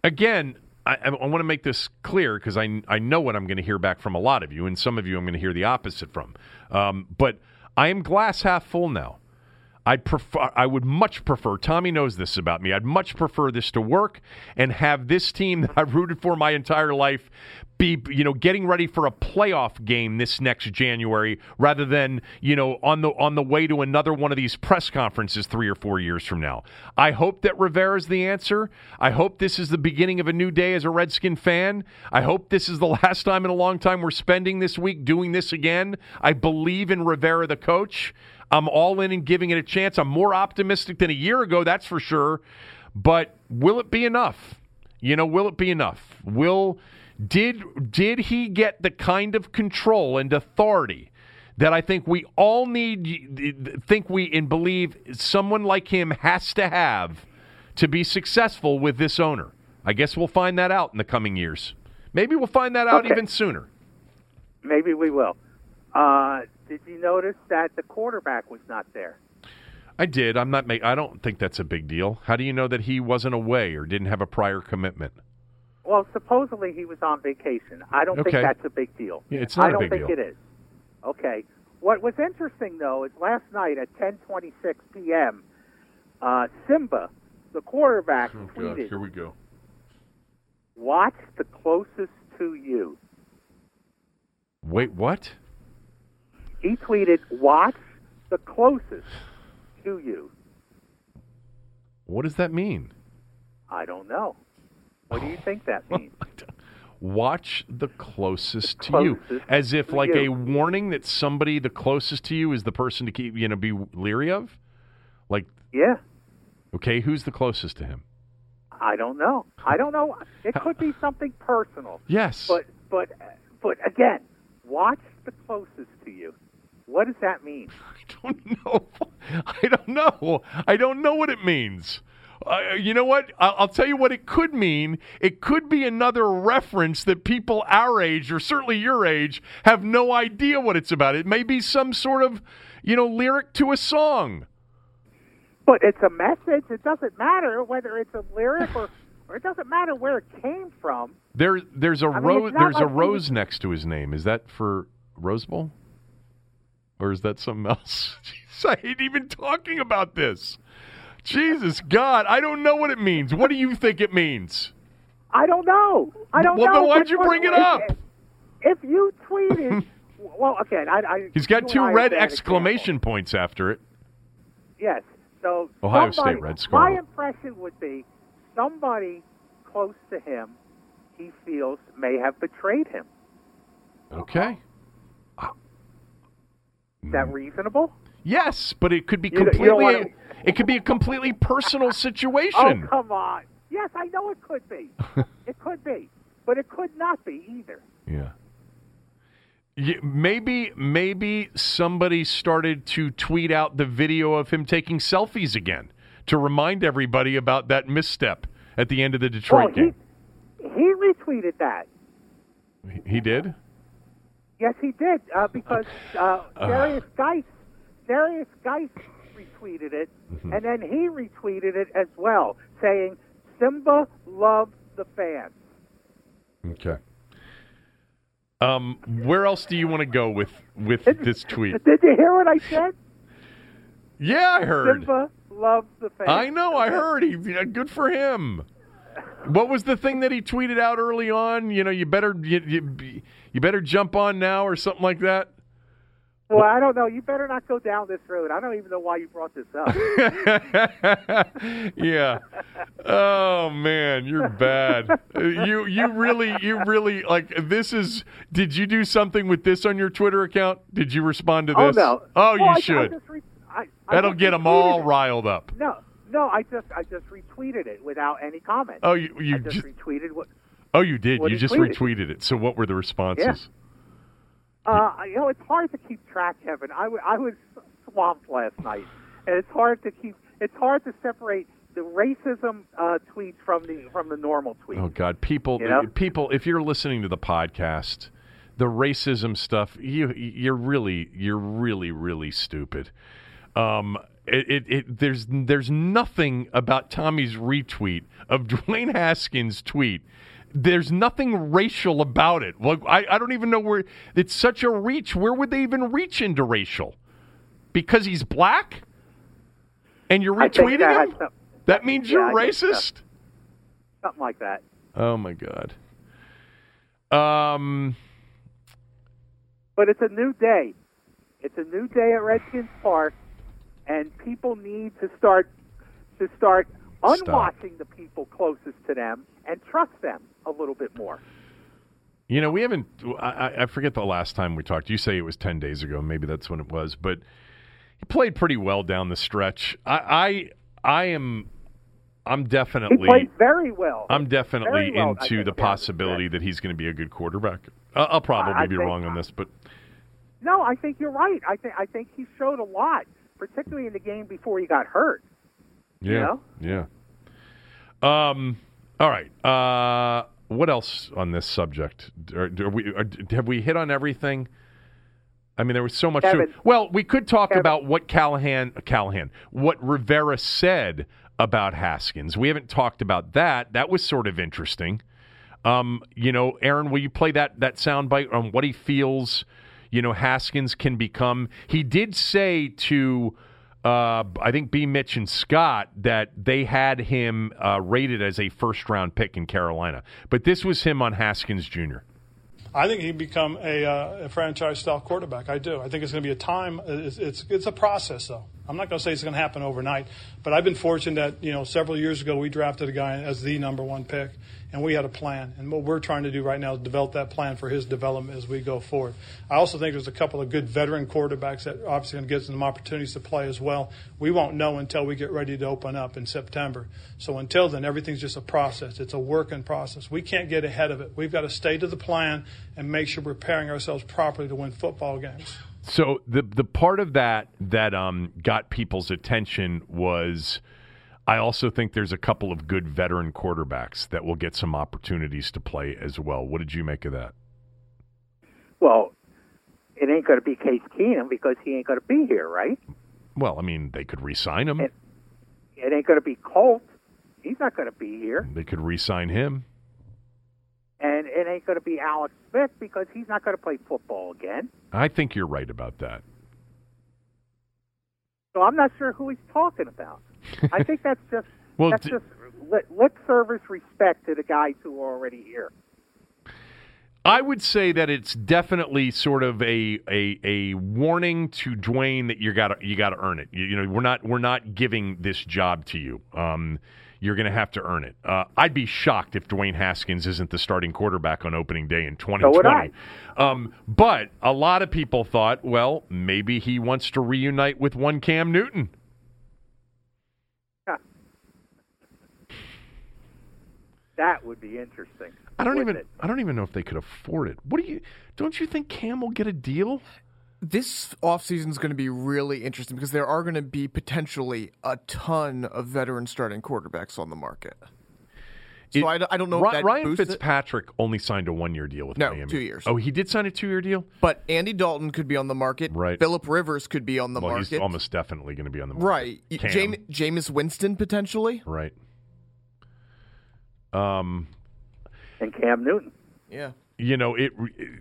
Again, I, I want to make this clear because I I know what I'm going to hear back from a lot of you, and some of you I'm going to hear the opposite from. Um, but I am glass half full now. I'd prefer I would much prefer Tommy knows this about me. I'd much prefer this to work and have this team that I've rooted for my entire life be you know getting ready for a playoff game this next January rather than you know on the on the way to another one of these press conferences 3 or 4 years from now. I hope that Rivera's the answer. I hope this is the beginning of a new day as a Redskin fan. I hope this is the last time in a long time we're spending this week doing this again. I believe in Rivera the coach. I'm all in and giving it a chance. I'm more optimistic than a year ago, that's for sure. But will it be enough? You know, will it be enough? Will did did he get the kind of control and authority that I think we all need, think we and believe someone like him has to have to be successful with this owner. I guess we'll find that out in the coming years. Maybe we'll find that out Okay. even sooner. Maybe we will. Uh, did you notice that the quarterback was not there? I did. I'm not. Ma- I don't think that's a big deal. How do you know that he wasn't away or didn't have a prior commitment? Well, supposedly he was on vacation. I don't Okay. think that's a big deal. Yeah, it's not I a don't big think deal. it is. Okay. What was interesting though is last night at 10:26 p.m., uh, Simba, the quarterback, tweeted, Oh, we go. "Watch the closest to you." Wait, what? He tweeted, "Watch the closest to you." What does that mean? I don't know. What do you think that means? Watch the closest, to you, as if like you. a warning that somebody the closest to you is the person to keep you know be leery of. Like, yeah, okay, who's the closest to him? I don't know. I don't know. It could be something personal. Yes, But but but again, watch the closest to you. What does that mean? I don't know. I don't know. I don't know what it means. Uh, you know what? I'll, I'll tell you what it could mean. It could be another reference that people our age, or certainly your age, have no idea what it's about. It may be some sort of, you know, lyric to a song. But it's a message. It doesn't matter whether it's a lyric or or it doesn't matter where it came from. There, there's a I mean, rose. There's a like we- rose next to his name. Is that for Rose Bowl, or is that something else? Jeez, I hate even talking about this. Jesus God, I don't know what it means. What do you think it means? I don't know. I don't Well, know. then why'd you bring it up? If you tweeted, well, okay. I, I He's got two and I are red exclamation points after it. Yes. So Ohio somebody- State Red My impression would be somebody close to him, he feels may have betrayed him. Okay. Is that mm. reasonable? Yes, but it could be You don't- you don't completely. wanna- It could be a completely personal situation. Oh, situation. come on. Yes, I know it could be. it could be. But it could not be either. Yeah. Yeah, maybe maybe somebody started to tweet out the video of him taking selfies again to remind everybody about that misstep at the end of the Detroit well, he, game. he retweeted that. He, he did. Yes, he did uh, because uh, Derrius Guice, Derrius Guice retweeted it, Mm-hmm. and then he retweeted it as well, saying Simba loves the fans. Okay. Um, where else do you want to go with with this tweet? Did you hear what I said? Yeah, I heard. Simba loves the fans. I know. I heard. He good for him. What was the thing that he tweeted out early on? You know, you better you, you, you better jump on now or something like that. Well, I don't know. You better not go down this road. I don't even know why you brought this up. yeah. Oh man, you're bad. You you really you really like this is. Did you do something with this on your Twitter account? Did you respond to this? oh this? no. Oh, Well, you I- I should. just re- I- I That'll get them all it. riled up. No, no. I just I just retweeted it without any comment. Oh, you you I just, just, retweeted what. Oh you did. You just tweeted. retweeted it. So what were the responses? Uh, you know, it's hard to keep track, Kevin. I, w- I was swamped last night, and it's hard to keep. It's hard to separate the racism uh, tweets from the from the normal tweets. Oh God, people, You know? people, if you're listening to the podcast, the racism stuff, you, you're really, you're really, really stupid. Um, it, it, it, there's, there's nothing about Tommy's retweet of Dwayne Haskins' tweet. There's nothing racial about it. Like, I, I don't even know where it's such a reach. Where would they even reach into racial? Because he's black, and you're retweeting that him. some- That means Yeah, you're I think so. racist. something like that. Oh my god. Um. But it's a new day. It's a new day at Redskins Park, and people need to start to start. Unwatching the people closest to them and trust them a little bit more. You know, we haven't. I, I- forget the last time we talked. You say it was ten days ago. Maybe that's when it was. But he played pretty well down the stretch. I, I, I am. I'm He definitely. played very well. I'm definitely well, into the possibility that he's going to be a good quarterback. Uh, I'll probably I- be wrong on this, but No, I think you're right. I think I think he showed a lot, particularly in the game before he got hurt. Yeah. You know? Yeah. Um. All right. Uh. What else on this subject? Are, are we are, have we hit on everything? I mean, there was so much. To, Kevin. well, we could talk Kevin. about what Callahan, Callahan, what Rivera said about Haskins. We haven't talked about that. That was sort of interesting. Um, you know, Aaron, will you play that that soundbite on what he feels? You know, Haskins can become. He did say to, uh, I think B. Mitch and Scott that they had him uh, rated as a first round pick in Carolina, but this was him on Haskins Jr. I think he'd become a, uh, a franchise style quarterback. I do. I think it's going to be a time. It's, it's it's a process, though. I'm not going to say it's going to happen overnight, but I've been fortunate that you know several years ago we drafted a guy as the number one pick, and we had a plan. And what we're trying to do right now is develop that plan for his development as we go forward. I also think there's a couple of good veteran quarterbacks that obviously going to get them opportunities to play as well. We won't know until we get ready to open up in September. So until then, everything's just a process. It's a work in process. We can't get ahead of it. We've got to stay to the plan and make sure we're preparing ourselves properly to win football games. So the the part of that that um, got people's attention was, I also think there's a couple of good veteran quarterbacks that will get some opportunities to play as well. What did you make of that? Well, it ain't going to be Case Keenum because he ain't going to be here, right? Well, I mean, they could re-sign him. It- It ain't going to be Colt. He's not going to be here. They could re-sign him. And it ain't going to be Alex Smith because he's not going to play football again. I think you're right about that. So I'm not sure who he's talking about. I think that's just Well, that's d- just lip, lip service respect to the guys who are already here. I would say that it's definitely sort of a a, a warning to Dwayne that you got you got to earn it. You, you know, we're not we're not giving this job to you. Um, you're going to have to earn it. Uh, I'd be shocked if Dwayne Haskins isn't the starting quarterback on opening day in 2020. So would I. Um, but a lot of people thought, well, maybe he wants to reunite with one Cam Newton. That would be interesting. I don't even it? I don't even know if they could afford it. What do you don't you think Cam will get a deal? This offseason is going to be really interesting because there are going to be potentially a ton of veteran starting quarterbacks on the market. So It- I, don't- I don't know Ry- if that Ryan boosts it, Fitzpatrick only signed a one-year deal with No, Miami. two years. Oh, he did sign a two-year deal. but Andy Dalton could be on the market. Right. Philip Rivers could be on the well, market. he's almost definitely going to be on the market. right. Cam. Jame, Jameis Winston potentially. Right. Um, And Cam Newton. Yeah. you know it, it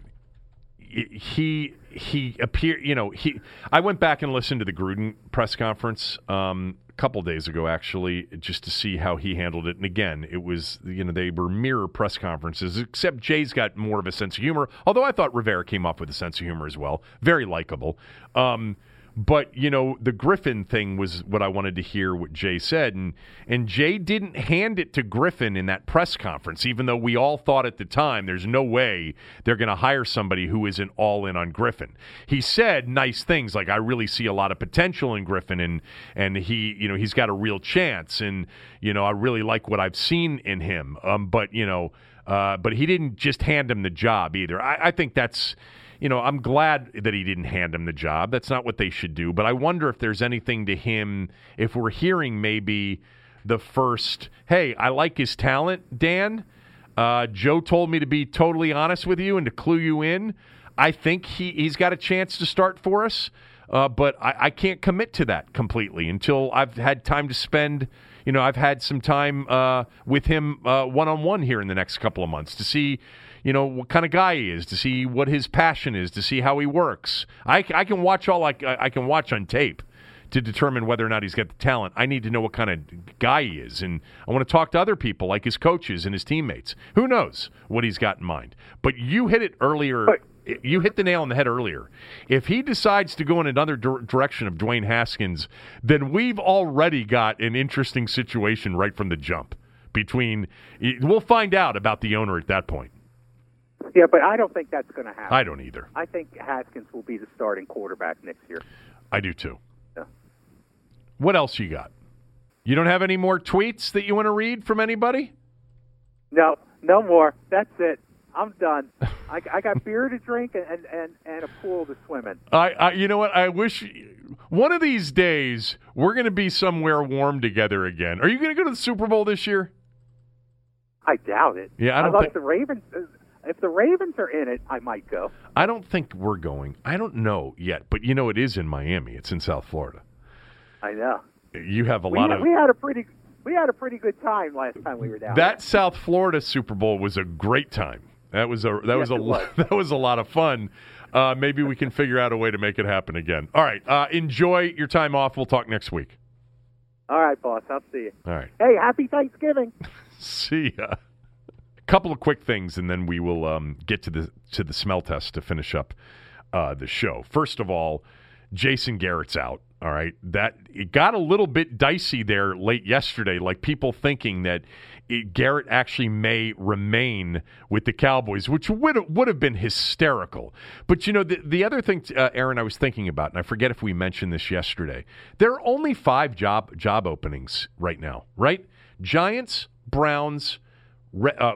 he he appeared you know he i went back and listened to the gruden press conference um a couple days ago actually just to see how he handled it. And again it was you know they were mirror press conferences except jay's got more of a sense of humor although i thought rivera came off with a sense of humor as well. Very likable. Um but you know the Griffin thing was what I wanted to hear what Jay said, and and Jay didn't hand it to Griffin in that press conference, even though we all thought at the time there's no way they're going to hire somebody who isn't all in on Griffin. He said nice things like I really see a lot of potential in Griffin, and and he you know he's got a real chance, and you know I really like what I've seen in him. Um, but you know, uh, but he didn't just hand him the job either. I, I think that's you know, I'm glad that he didn't hand him the job. That's not what they should do. But I wonder if there's anything to him, if we're hearing maybe the first, hey, I like his talent, Dan. Uh, Joe told me to be totally honest with you and to clue you in. I think he, he's got a chance to start for us, uh, but I, I can't commit to that completely until I've had time to spend. You know, I've had some time uh, with him one on one here in the next couple of months to see you know what kind of guy he is, to see what his passion is, to see how he works. I, I can watch all I, I can watch on tape to determine whether or not he's got the talent. I need to know what kind of guy he is, and I want to talk to other people like his coaches and his teammates. Who knows what he's got in mind? But you hit it earlier. you hit the nail on the head earlier. If he decides to go in another dir- direction of Dwayne Haskins, then we've already got an interesting situation right from the jump. Between, we'll find out about the owner at that point. Yeah, but I don't think that's going to happen. I don't either. I think Haskins will be the starting quarterback next year. I do too. Yeah. What else you got? You don't have any more tweets that you want to read from anybody? No, no more. That's it. I'm done. I, I got beer to drink and, and, and, a pool to swim in. I, I, you know what? I wish one of these days we're going to be somewhere warm together again. Are you going to go to the Super Bowl this year? I doubt it. Yeah, I don't Unless think- the Ravens. If the Ravens are in it, I might go. I don't think we're going. I don't know yet, but you know it is in Miami. It's in South Florida. I know. You have a We, lot had- of we had a pretty we had a pretty good time last time we were down. that South Florida Super Bowl was a great time. That was a that was a was. that was a lot of fun. Uh, maybe we can figure out a way to make it happen again. All right, uh, enjoy your time off. We'll talk next week. All right, boss. I'll see you. All right. Hey, happy Thanksgiving. See ya. Couple of quick things, and then we will um, get to the to the smell test to finish up uh, the show. First of all, Jason Garrett's out. All right, that it got a little bit dicey there late yesterday. Like people thinking that it, Garrett actually may remain with the Cowboys, which would would have been hysterical. But you know, the the other thing, uh, Aaron, I was thinking about, and I forget if we mentioned this yesterday. There are only five job job openings right now. Right, Giants, Browns. Uh,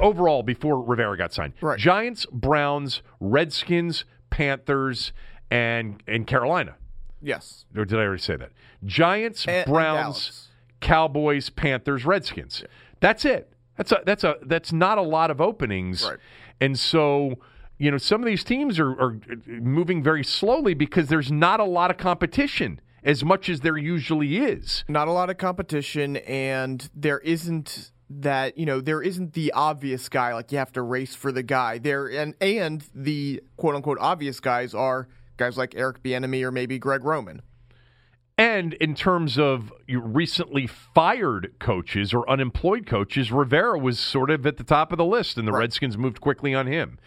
overall, before Rivera got signed, Right. Giants, Browns, Redskins, Panthers, and and Carolina. Yes. Or did I already say that? Giants, And- and Browns, Dallas. Cowboys, Panthers, Redskins. That's it. That's a that's a that's not a lot of openings. Right. And so, you know, some of these teams are, are moving very slowly because there's not a lot of competition as much as there usually is. Not a lot of competition, and there isn't that you know there isn't the obvious guy like you have to race for the guy there and and the quote unquote obvious guys are guys like Eric Bieniemy or maybe Greg Roman. And in terms of recently fired coaches or unemployed coaches, Rivera was sort of at the top of the list, and the Redskins moved quickly on him.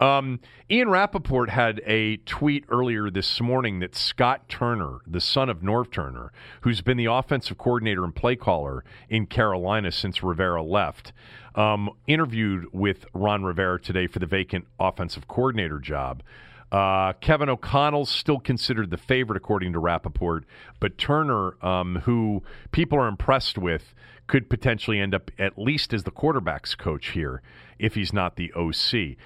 Um, Ian Rapoport had a tweet earlier this morning that Scott Turner, the son of Norv Turner, who's been the offensive coordinator and play caller in Carolina since Rivera left, um, interviewed with Ron Rivera today for the vacant offensive coordinator job. Uh, Kevin O'Connell's still considered the favorite, according to Rapoport, but Turner, um, who people are impressed with, could potentially end up at least as the quarterback's coach here if he's not the OC.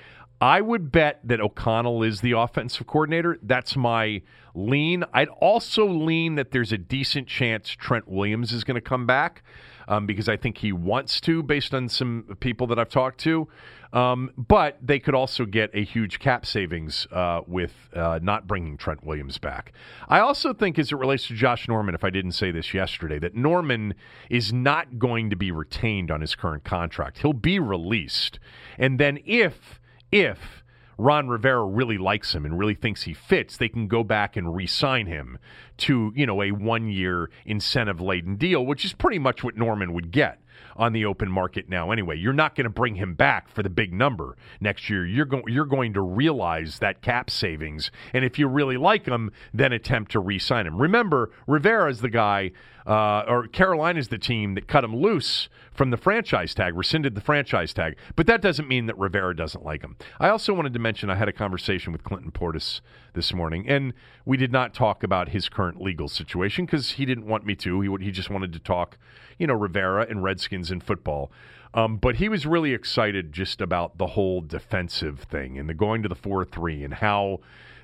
I would bet that O'Connell is the offensive coordinator. That's my lean. I'd also lean that there's a decent chance Trent Williams is going to come back um, because I think he wants to, based on some people that I've talked to. Um, but they could also get a huge cap savings uh, with uh, not bringing Trent Williams back. I also think, as it relates to Josh Norman, if I didn't say this yesterday, that Norman is not going to be retained on his current contract. He'll be released. And then if, if, Ron Rivera really likes him and really thinks he fits, they can go back and re-sign him to, you know, a one-year incentive-laden deal, which is pretty much what Norman would get on the open market now anyway. You're not going to bring him back for the big number next year. You're going you're going to realize that cap savings and if you really like him, then attempt to re-sign him. Remember, Rivera is the guy uh, or Carolina's the team that cut him loose from the franchise tag, rescinded the franchise tag. But that doesn't mean that Rivera doesn't like him. I also wanted to mention I had a conversation with Clinton Portis this morning, and we did not talk about his current legal situation because he didn't want me to. He he just wanted to talk, you know, Rivera and Redskins and football. Um, but he was really excited just about the whole defensive thing and the going to the four three and how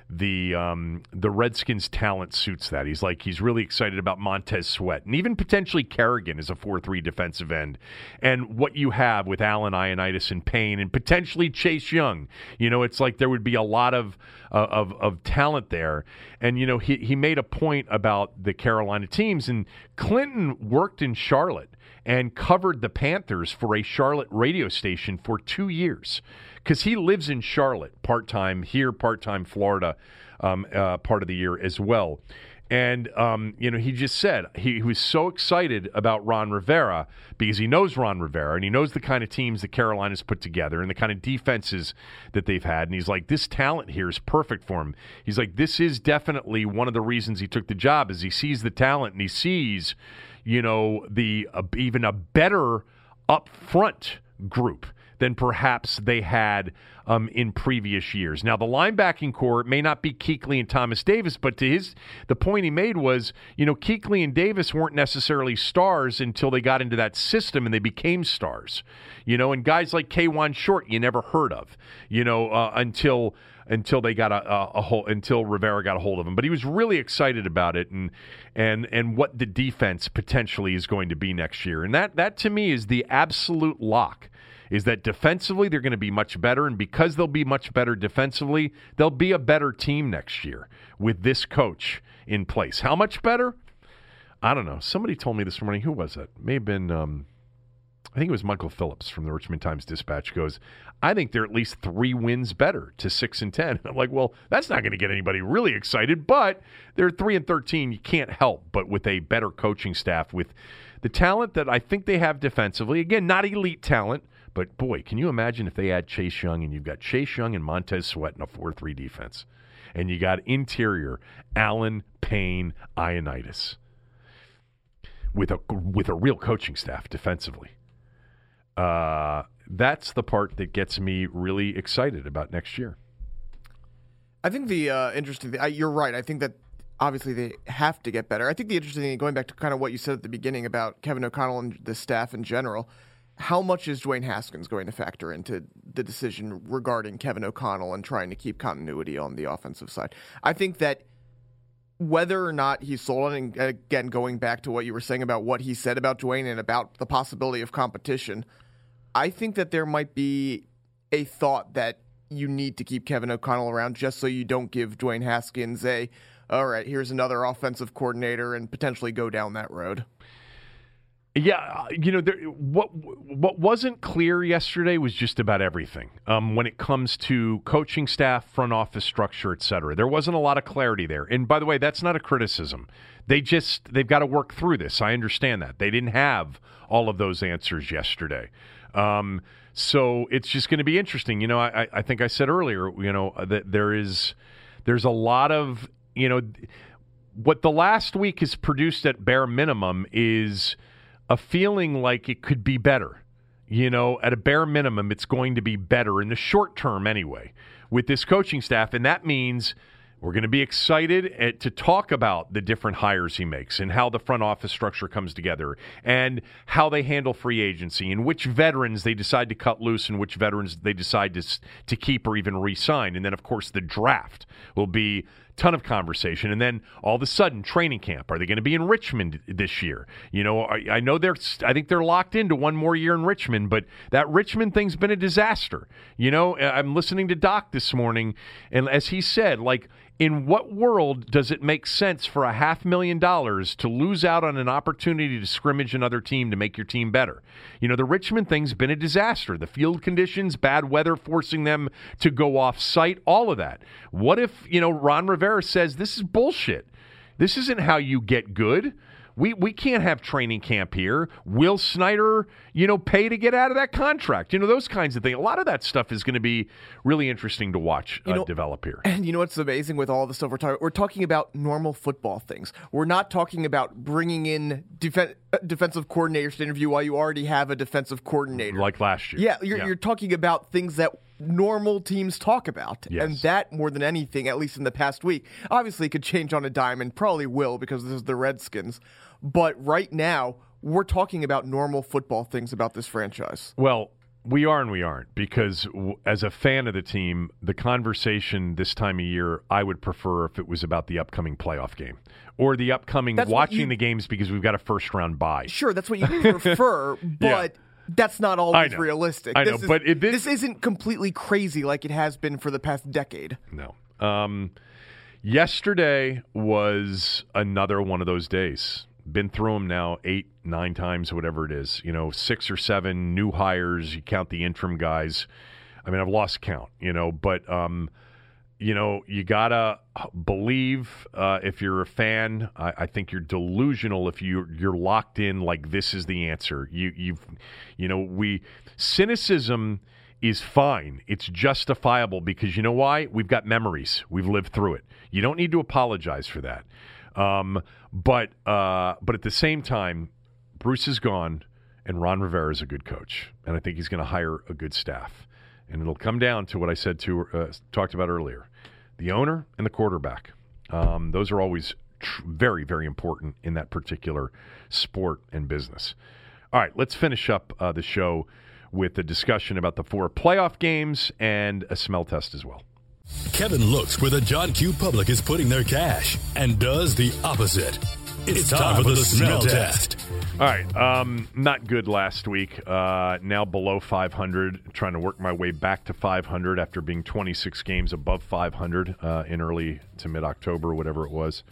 the um, the Redskins talent suits that. He's like he's really excited about Montez Sweat and even potentially Kerrigan as a four three defensive end, and what you have with Allen Ioannidis and Payne and potentially Chase Young. You know, it's like there would be a lot of uh, of of talent there, and you know he he made a point about the Carolina teams and Clinton worked in Charlotte and covered the Panthers for a Charlotte radio station for two years because he lives in Charlotte part time, here part time, Florida, um, uh, part of the year as well. And, um, you know, he just said he, he was so excited about Ron Rivera because he knows Ron Rivera and he knows the kind of teams that Carolina's put together and the kind of defenses that they've had. And he's like, this talent here is perfect for him. He's like, this is definitely one of the reasons he took the job is he sees the talent and he sees, you know, the uh, even a better up front group than perhaps they had um, in previous years. Now, the linebacking core may not be Kuechly and Thomas Davis, but to his the point he made was, you know, Kuechly and Davis weren't necessarily stars until they got into that system and they became stars. You know, and guys like Kawann Short you never heard of, you know, uh, until until they got a, a, a hold until Rivera got a hold of him. But he was really excited about it and and and what the defense potentially is going to be next year. And that that to me is the absolute lock. Is that defensively they're going to be much better, and because they'll be much better defensively, they'll be a better team next year with this coach in place. How much better? I don't know. Somebody told me this morning. Who was it? May have been. Um, I think it was Michael Phillips from the Richmond Times Dispatch goes, I think they're at least three wins better to six and ten. I'm like, well, that's not going to get anybody really excited, but they're three and thirteen. You can't help but with a better coaching staff with the talent that I think they have defensively. Again, not elite talent, but boy, can you imagine if they add Chase Young and you've got Chase Young and Montez Sweat in a four three defense, and you got interior Allen, Payne, Ioannidis with a with a real coaching staff defensively. Uh, that's the part that gets me really excited about next year. I think the uh, interesting thing, you're right. I think that obviously they have to get better. I think the interesting thing, going back to kind of what you said at the beginning about Kevin O'Connell and the staff in general, how much is Dwayne Haskins going to factor into the decision regarding Kevin O'Connell and trying to keep continuity on the offensive side? I think that whether or not he's sold on, and uh, again, going back to what you were saying about what he said about Dwayne and about the possibility of competition – I think that there might be a thought that you need to keep Kevin O'Connell around just so you don't give Dwayne Haskins a, all right, here's another offensive coordinator and potentially go down that road. Yeah, uh, you know, there, what what wasn't clear yesterday was just about everything. Um, when it comes to coaching staff, front office structure, et cetera, there wasn't a lot of clarity there. And by the way, that's not a criticism. They just they've got to work through this. I understand that they didn't have all of those answers yesterday. Um, so it's just going to be interesting. You know, I, I think I said earlier, you know, that there is there's a lot of you know what the last week has produced at bare minimum is a feeling like it could be better. You know, at a bare minimum, it's going to be better in the short term anyway with this coaching staff, and that means we're going to be excited at, eh, to talk about the different hires he makes and how the front office structure comes together and how they handle free agency and which veterans they decide to cut loose and which veterans they decide to, to keep or even re sign. And then, of course, the draft will be ton of conversation. And then all of a sudden, training camp. Are they going to be in Richmond this year? You know, I, I, know they're. I think they're locked into one more year in Richmond, but that Richmond thing's been a disaster. You know, I'm listening to Doc this morning, and as he said, like in what world does it make sense for a half million dollars to lose out on an opportunity to scrimmage another team to make your team better? You know, the Richmond thing's been a disaster. The field conditions, bad weather forcing them to go off site, all of that. What if, you know, Ron Rivera says this is bullshit? This isn't how you get good. We we can't have training camp here. Will Snyder, you know, pay to get out of that contract? You know, those kinds of things. A lot of that stuff is going to be really interesting to watch uh, know, develop here. And you know what's amazing with all the stuff we're talking? We're talking about normal football things. We're not talking about bringing in uh, defensive coordinators to interview while you already have a defensive coordinator, like last year. Yeah, you're, yeah. you're talking about things that normal teams talk about. Yes. And that, more than anything, at least in the past week, obviously could change on a dime and probably will because this is the Redskins. But right now, we're talking about normal football things about this franchise. Well, we are and we aren't because w- as a fan of the team, the conversation this time of year, I would prefer if it was about the upcoming playoff game or the upcoming that's watching you, the games because we've got a first round bye. Sure, that's what you prefer, but. Yeah. That's not always I realistic. I know, is, but it, this, this, isn't completely crazy like it has been for the past decade. No. Um, yesterday was another one of those days been through them now eight, nine times, whatever it is. You know, six or seven new hires. You count the interim guys. I mean, I've lost count. You know, but um, you know, you gotta believe uh, if you're a fan. I, I, think you're delusional if you you're locked in like this is the answer. You you've you know we cynicism is fine. It's justifiable because you know why? We've got memories. We've lived through it. You don't need to apologize for that. Um, but uh, but at the same time, Bruce is gone, And Ron Rivera is a good coach, and I think he's going to hire a good staff. And it'll come down to what I said to uh, talked about earlier: the owner and the quarterback. Um, those are always tr- very, very important in that particular sport and business. All right, let's finish up uh, the show with a discussion about the four playoff games and a smell test as well. Kevin looks where the John Q public is putting their cash and does the opposite. It's, time, for the, smell test. All right, um, not good last week. Uh, now below 500, trying to work my way back to 500 after being 26 games above 500 uh, in early to mid October, whatever it was.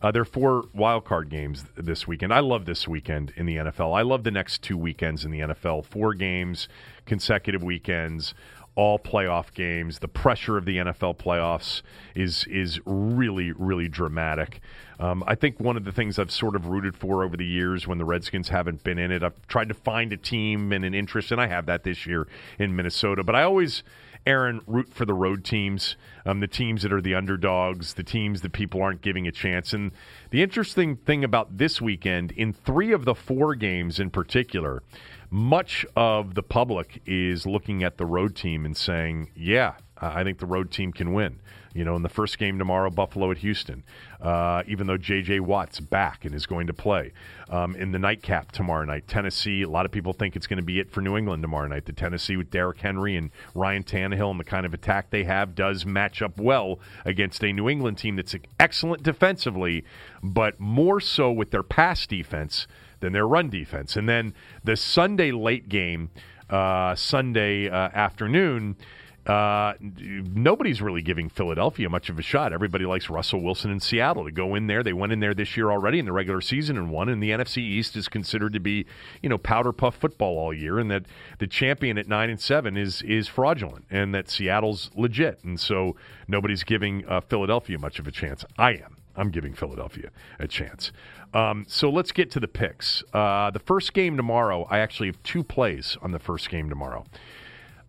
Uh, there are four wild card games this weekend. I love this weekend in the NFL. I love the next two weekends in the NFL. Four games, consecutive weekends, all playoff games. The pressure of the NFL playoffs is is really really dramatic. Um, I think one of the things I've sort of rooted for over the years when the Redskins haven't been in it, I've tried to find a team and an interest, and I have that this year in Minnesota. But I always Aaron, root for the road teams, um, the teams that are the underdogs, the teams that people aren't giving a chance. And the interesting thing about this weekend, in three of the four games in particular, much of the public is looking at the road team and saying, yeah, I think the road team can win. You know, in the first game tomorrow, Buffalo at Houston, uh, even though J.J. Watt's back and is going to play. Um, in the nightcap tomorrow night, Tennessee, a lot of people think it's going to be it for New England tomorrow night. The Tennessee with Derrick Henry and Ryan Tannehill and the kind of attack they have does match up well against a New England team that's excellent defensively, but more so with their pass defense than their run defense. And then the Sunday late game, uh, Sunday uh, afternoon, uh, nobody's really giving Philadelphia much of a shot. Everybody likes Russell Wilson in Seattle to go in there. They went in there this year already in the regular season and won. And the NFC East is considered to be, you know, powder puff football all year, and that the champion at nine and seven is is fraudulent, and that Seattle's legit. And so nobody's giving uh, Philadelphia much of a chance. I am. I'm giving Philadelphia a chance. Um, so let's get to the picks. Uh, the first game tomorrow, I actually have two plays on the first game tomorrow.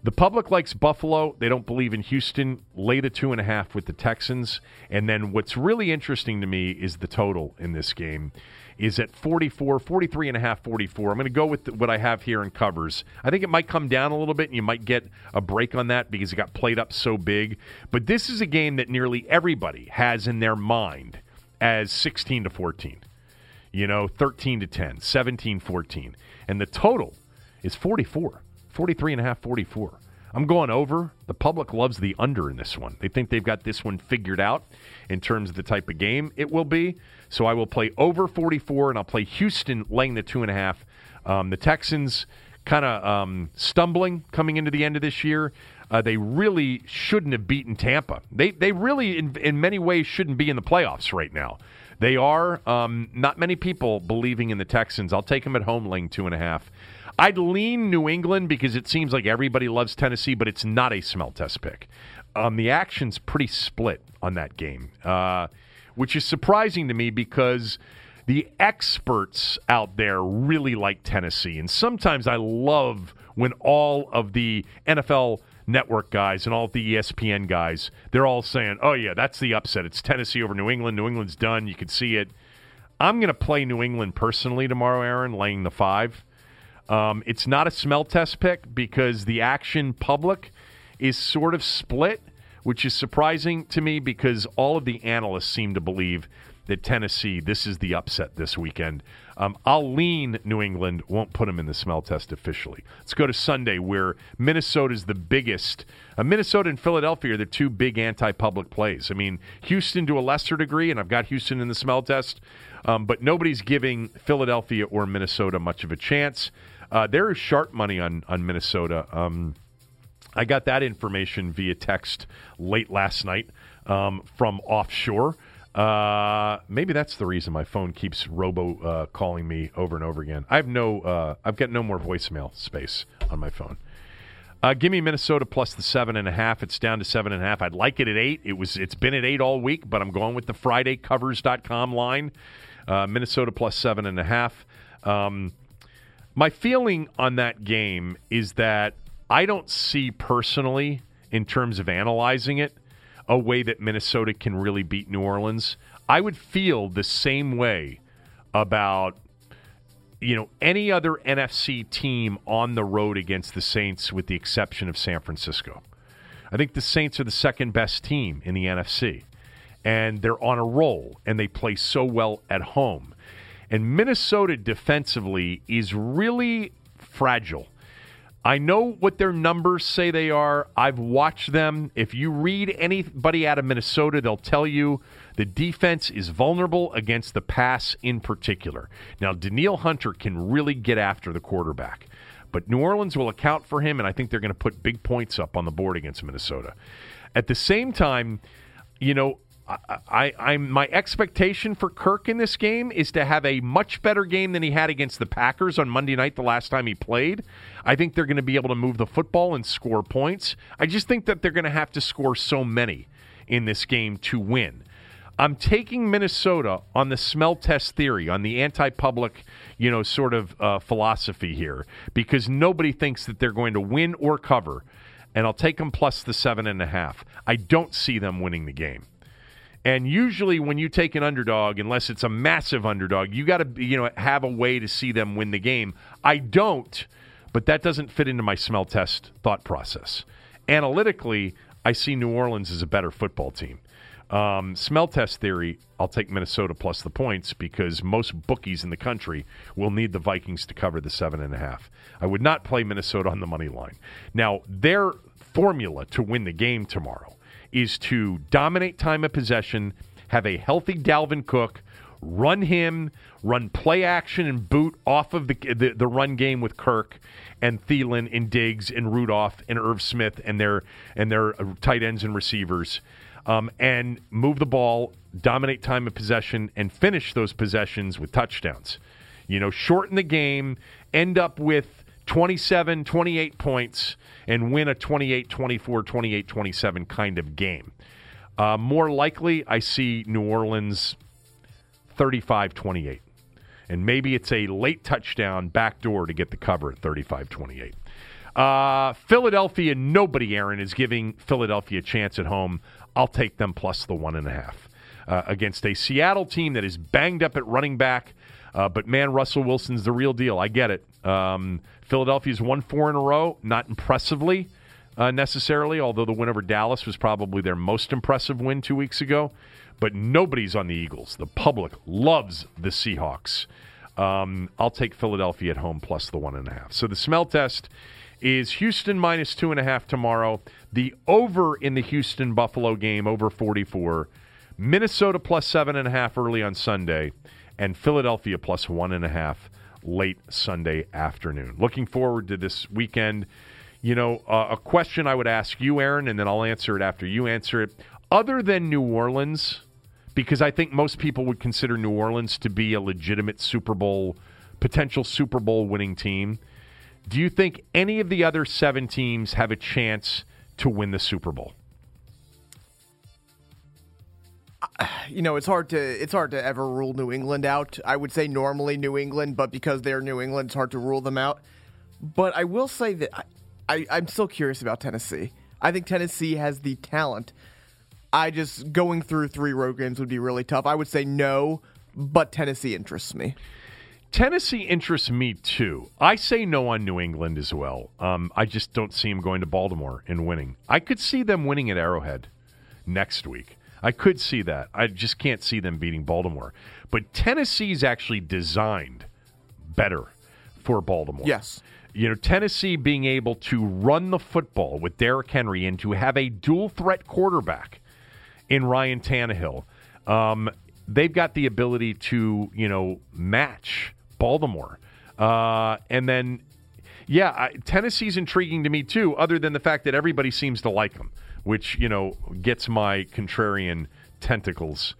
The public likes Buffalo. They don't believe in Houston. Lay the two and a half with the Texans. And then what's really interesting to me is the total in this game is at 44, 43 and a half, 44. I'm going to go with what I have here in covers. I think it might come down a little bit and you might get a break on that because it got played up so big. But this is a game that nearly everybody has in their mind as 16 to 14. You know, 13 to 10, 17 14. And the total is 44. 43 and a half, 44. I'm going over. The public loves the under in this one. They think they've got this one figured out in terms of the type of game it will be. So I will play over 44, and I'll play Houston laying the two and a half. Um, the Texans kind of um, stumbling coming into the end of this year. Uh, they really shouldn't have beaten Tampa. They they really, in, in many ways, shouldn't be in the playoffs right now. They are. Um, not many people believing in the Texans. I'll take them at home, laying two and a half. I'd lean New England because it seems like everybody loves Tennessee, but it's not a smell test pick. Um, the action's pretty split on that game, uh, which is surprising to me because the experts out there really like Tennessee. And sometimes I love when all of the NFL network guys and all the ESPN guys, they're all saying, oh, yeah, that's the upset. It's Tennessee over New England. New England's done. You can see it. I'm going to play New England personally tomorrow, Aaron, laying the five. Um, it's not a smell test pick because the action public is sort of split, which is surprising to me because all of the analysts seem to believe that Tennessee, this is the upset this weekend. Um, I'll lean New England, won't put them in the smell test officially. Let's go to Sunday, where Minnesota is the biggest. Uh, Minnesota and Philadelphia are the two big anti public plays. I mean, Houston to a lesser degree, and I've got Houston in the smell test, um, but nobody's giving Philadelphia or Minnesota much of a chance. Uh, there is sharp money on on Minnesota. Um, I got that information via text late last night um, from offshore. Uh, maybe that's the reason my phone keeps robo uh, calling me over and over again. I have no, uh, I've got no more voicemail space on my phone. Uh, give me Minnesota plus the seven and a half. It's down to seven and a half. I'd like it at eight. It was, it's been at eight all week, but I'm going with the FridayCovers.com line. Uh, Minnesota plus seven and a half. Um, my feeling on that game is that I don't see personally, in terms of analyzing it, a way that Minnesota can really beat New Orleans. I would feel the same way about you know, any other NFC team on the road against the Saints, with the exception of San Francisco. I think the Saints are the second best team in the NFC, and they're on a roll, and they play so well at home. And Minnesota defensively is really fragile. I know what their numbers say they are. I've watched them. If you read anybody out of Minnesota, they'll tell you the defense is vulnerable against the pass in particular. Now, Danielle Hunter can really get after the quarterback, but New Orleans will account for him, and I think they're going to put big points up on the board against Minnesota. At the same time, you know, I, I, am my expectation for Kirk in this game is to have a much better game than he had against the Packers on Monday night the last time he played. I think they're going to be able to move the football and score points. I just think that they're going to have to score so many in this game to win. I'm taking Minnesota on the smell test theory, on the anti-public, you know, sort of uh, philosophy here, because nobody thinks that they're going to win or cover, and I'll take them plus the seven and a half. I don't see them winning the game. And usually, when you take an underdog, unless it's a massive underdog, you got to you know have a way to see them win the game. I don't, but that doesn't fit into my smell test thought process. Analytically, I see New Orleans as a better football team. Um, smell test theory, I'll take Minnesota plus the points because most bookies in the country will need the Vikings to cover the seven and a half. I would not play Minnesota on the money line. Now, their formula to win the game tomorrow is to dominate time of possession, have a healthy Dalvin Cook, run him, run play action and boot off of the, the, the run game with Kirk and Thielen and Diggs and Rudolph and Irv Smith and their and their tight ends and receivers, um, and move the ball, dominate time of possession, and finish those possessions with touchdowns. You know, shorten the game, end up with 27, 28 points and win a 28 24, 28 27 kind of game. Uh, more likely, I see New Orleans 35 28. And maybe it's a late touchdown backdoor to get the cover at 35 28. Uh, Philadelphia, nobody, Aaron, is giving Philadelphia a chance at home. I'll take them plus the one and a half. Uh, against a Seattle team that is banged up at running back. Uh, but man, Russell Wilson's the real deal. I get it. Um, Philadelphia's won four in a row, not impressively uh, necessarily, although the win over Dallas was probably their most impressive win two weeks ago. But nobody's on the Eagles. The public loves the Seahawks. Um, I'll take Philadelphia at home plus the one and a half. So the smell test is Houston minus two and a half tomorrow. The over in the Houston Buffalo game, over 44. Minnesota plus seven and a half early on Sunday, and Philadelphia plus one and a half late Sunday afternoon. Looking forward to this weekend. You know, uh, a question I would ask you, Aaron, and then I'll answer it after you answer it. Other than New Orleans, because I think most people would consider New Orleans to be a legitimate Super Bowl, potential Super Bowl winning team. Do you think any of the other seven teams have a chance to win the Super Bowl? you know, it's hard to it's hard to ever rule New England out. I would say normally New England, but because they're New England, it's hard to rule them out. But I will say that I, I I'm still curious about Tennessee. I think Tennessee has the talent. I just going through three road games would be really tough. I would say no, but Tennessee interests me. Tennessee interests me too. I say no on New England as well. Um, I just don't see them going to Baltimore and winning. I could see them winning at Arrowhead next week. I could see that. I just can't see them beating Baltimore. But Tennessee's actually designed better for Baltimore. Yes. You know, Tennessee being able to run the football with Derrick Henry and to have a dual threat quarterback in Ryan Tannehill, um, they've got the ability to, you know, match Baltimore. Uh, and then, yeah, I, Tennessee's intriguing to me too, other than the fact that everybody seems to like them which you know gets my contrarian tentacles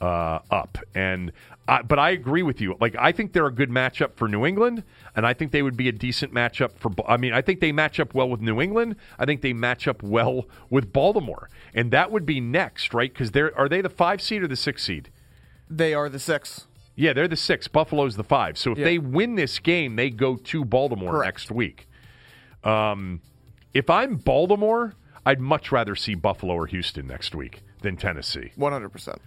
uh, up. And I, but I agree with you. Like I think they're a good matchup for New England, and I think they would be a decent matchup for. I mean, I think they match up well with New England. I think they match up well with Baltimore, and that would be next, right? Because they're are they the five seed or the six seed? They are the six. Yeah, they're the six. Buffalo's the five. So if yeah. they win this game, they go to Baltimore Correct. next week. Um, if I'm Baltimore, I'd much rather see Buffalo or Houston next week than Tennessee. One hundred percent.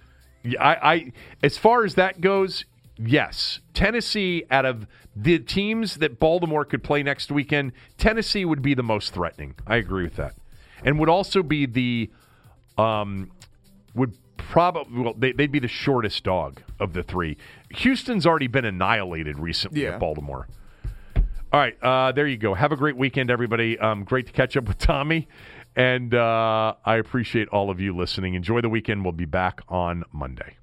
Yeah, I, I as far as that goes, yes, Tennessee, out of the teams that Baltimore could play next weekend, Tennessee would be the most threatening. I agree with that. And would also be the, um, would probably, well, they, they'd be the shortest dog of the three. Houston's already been annihilated recently Yeah. at Baltimore. All right, uh, there you go. Have a great weekend, everybody. Um, great to catch up with Tommy. And uh, I appreciate all of you listening. Enjoy the weekend. We'll be back on Monday.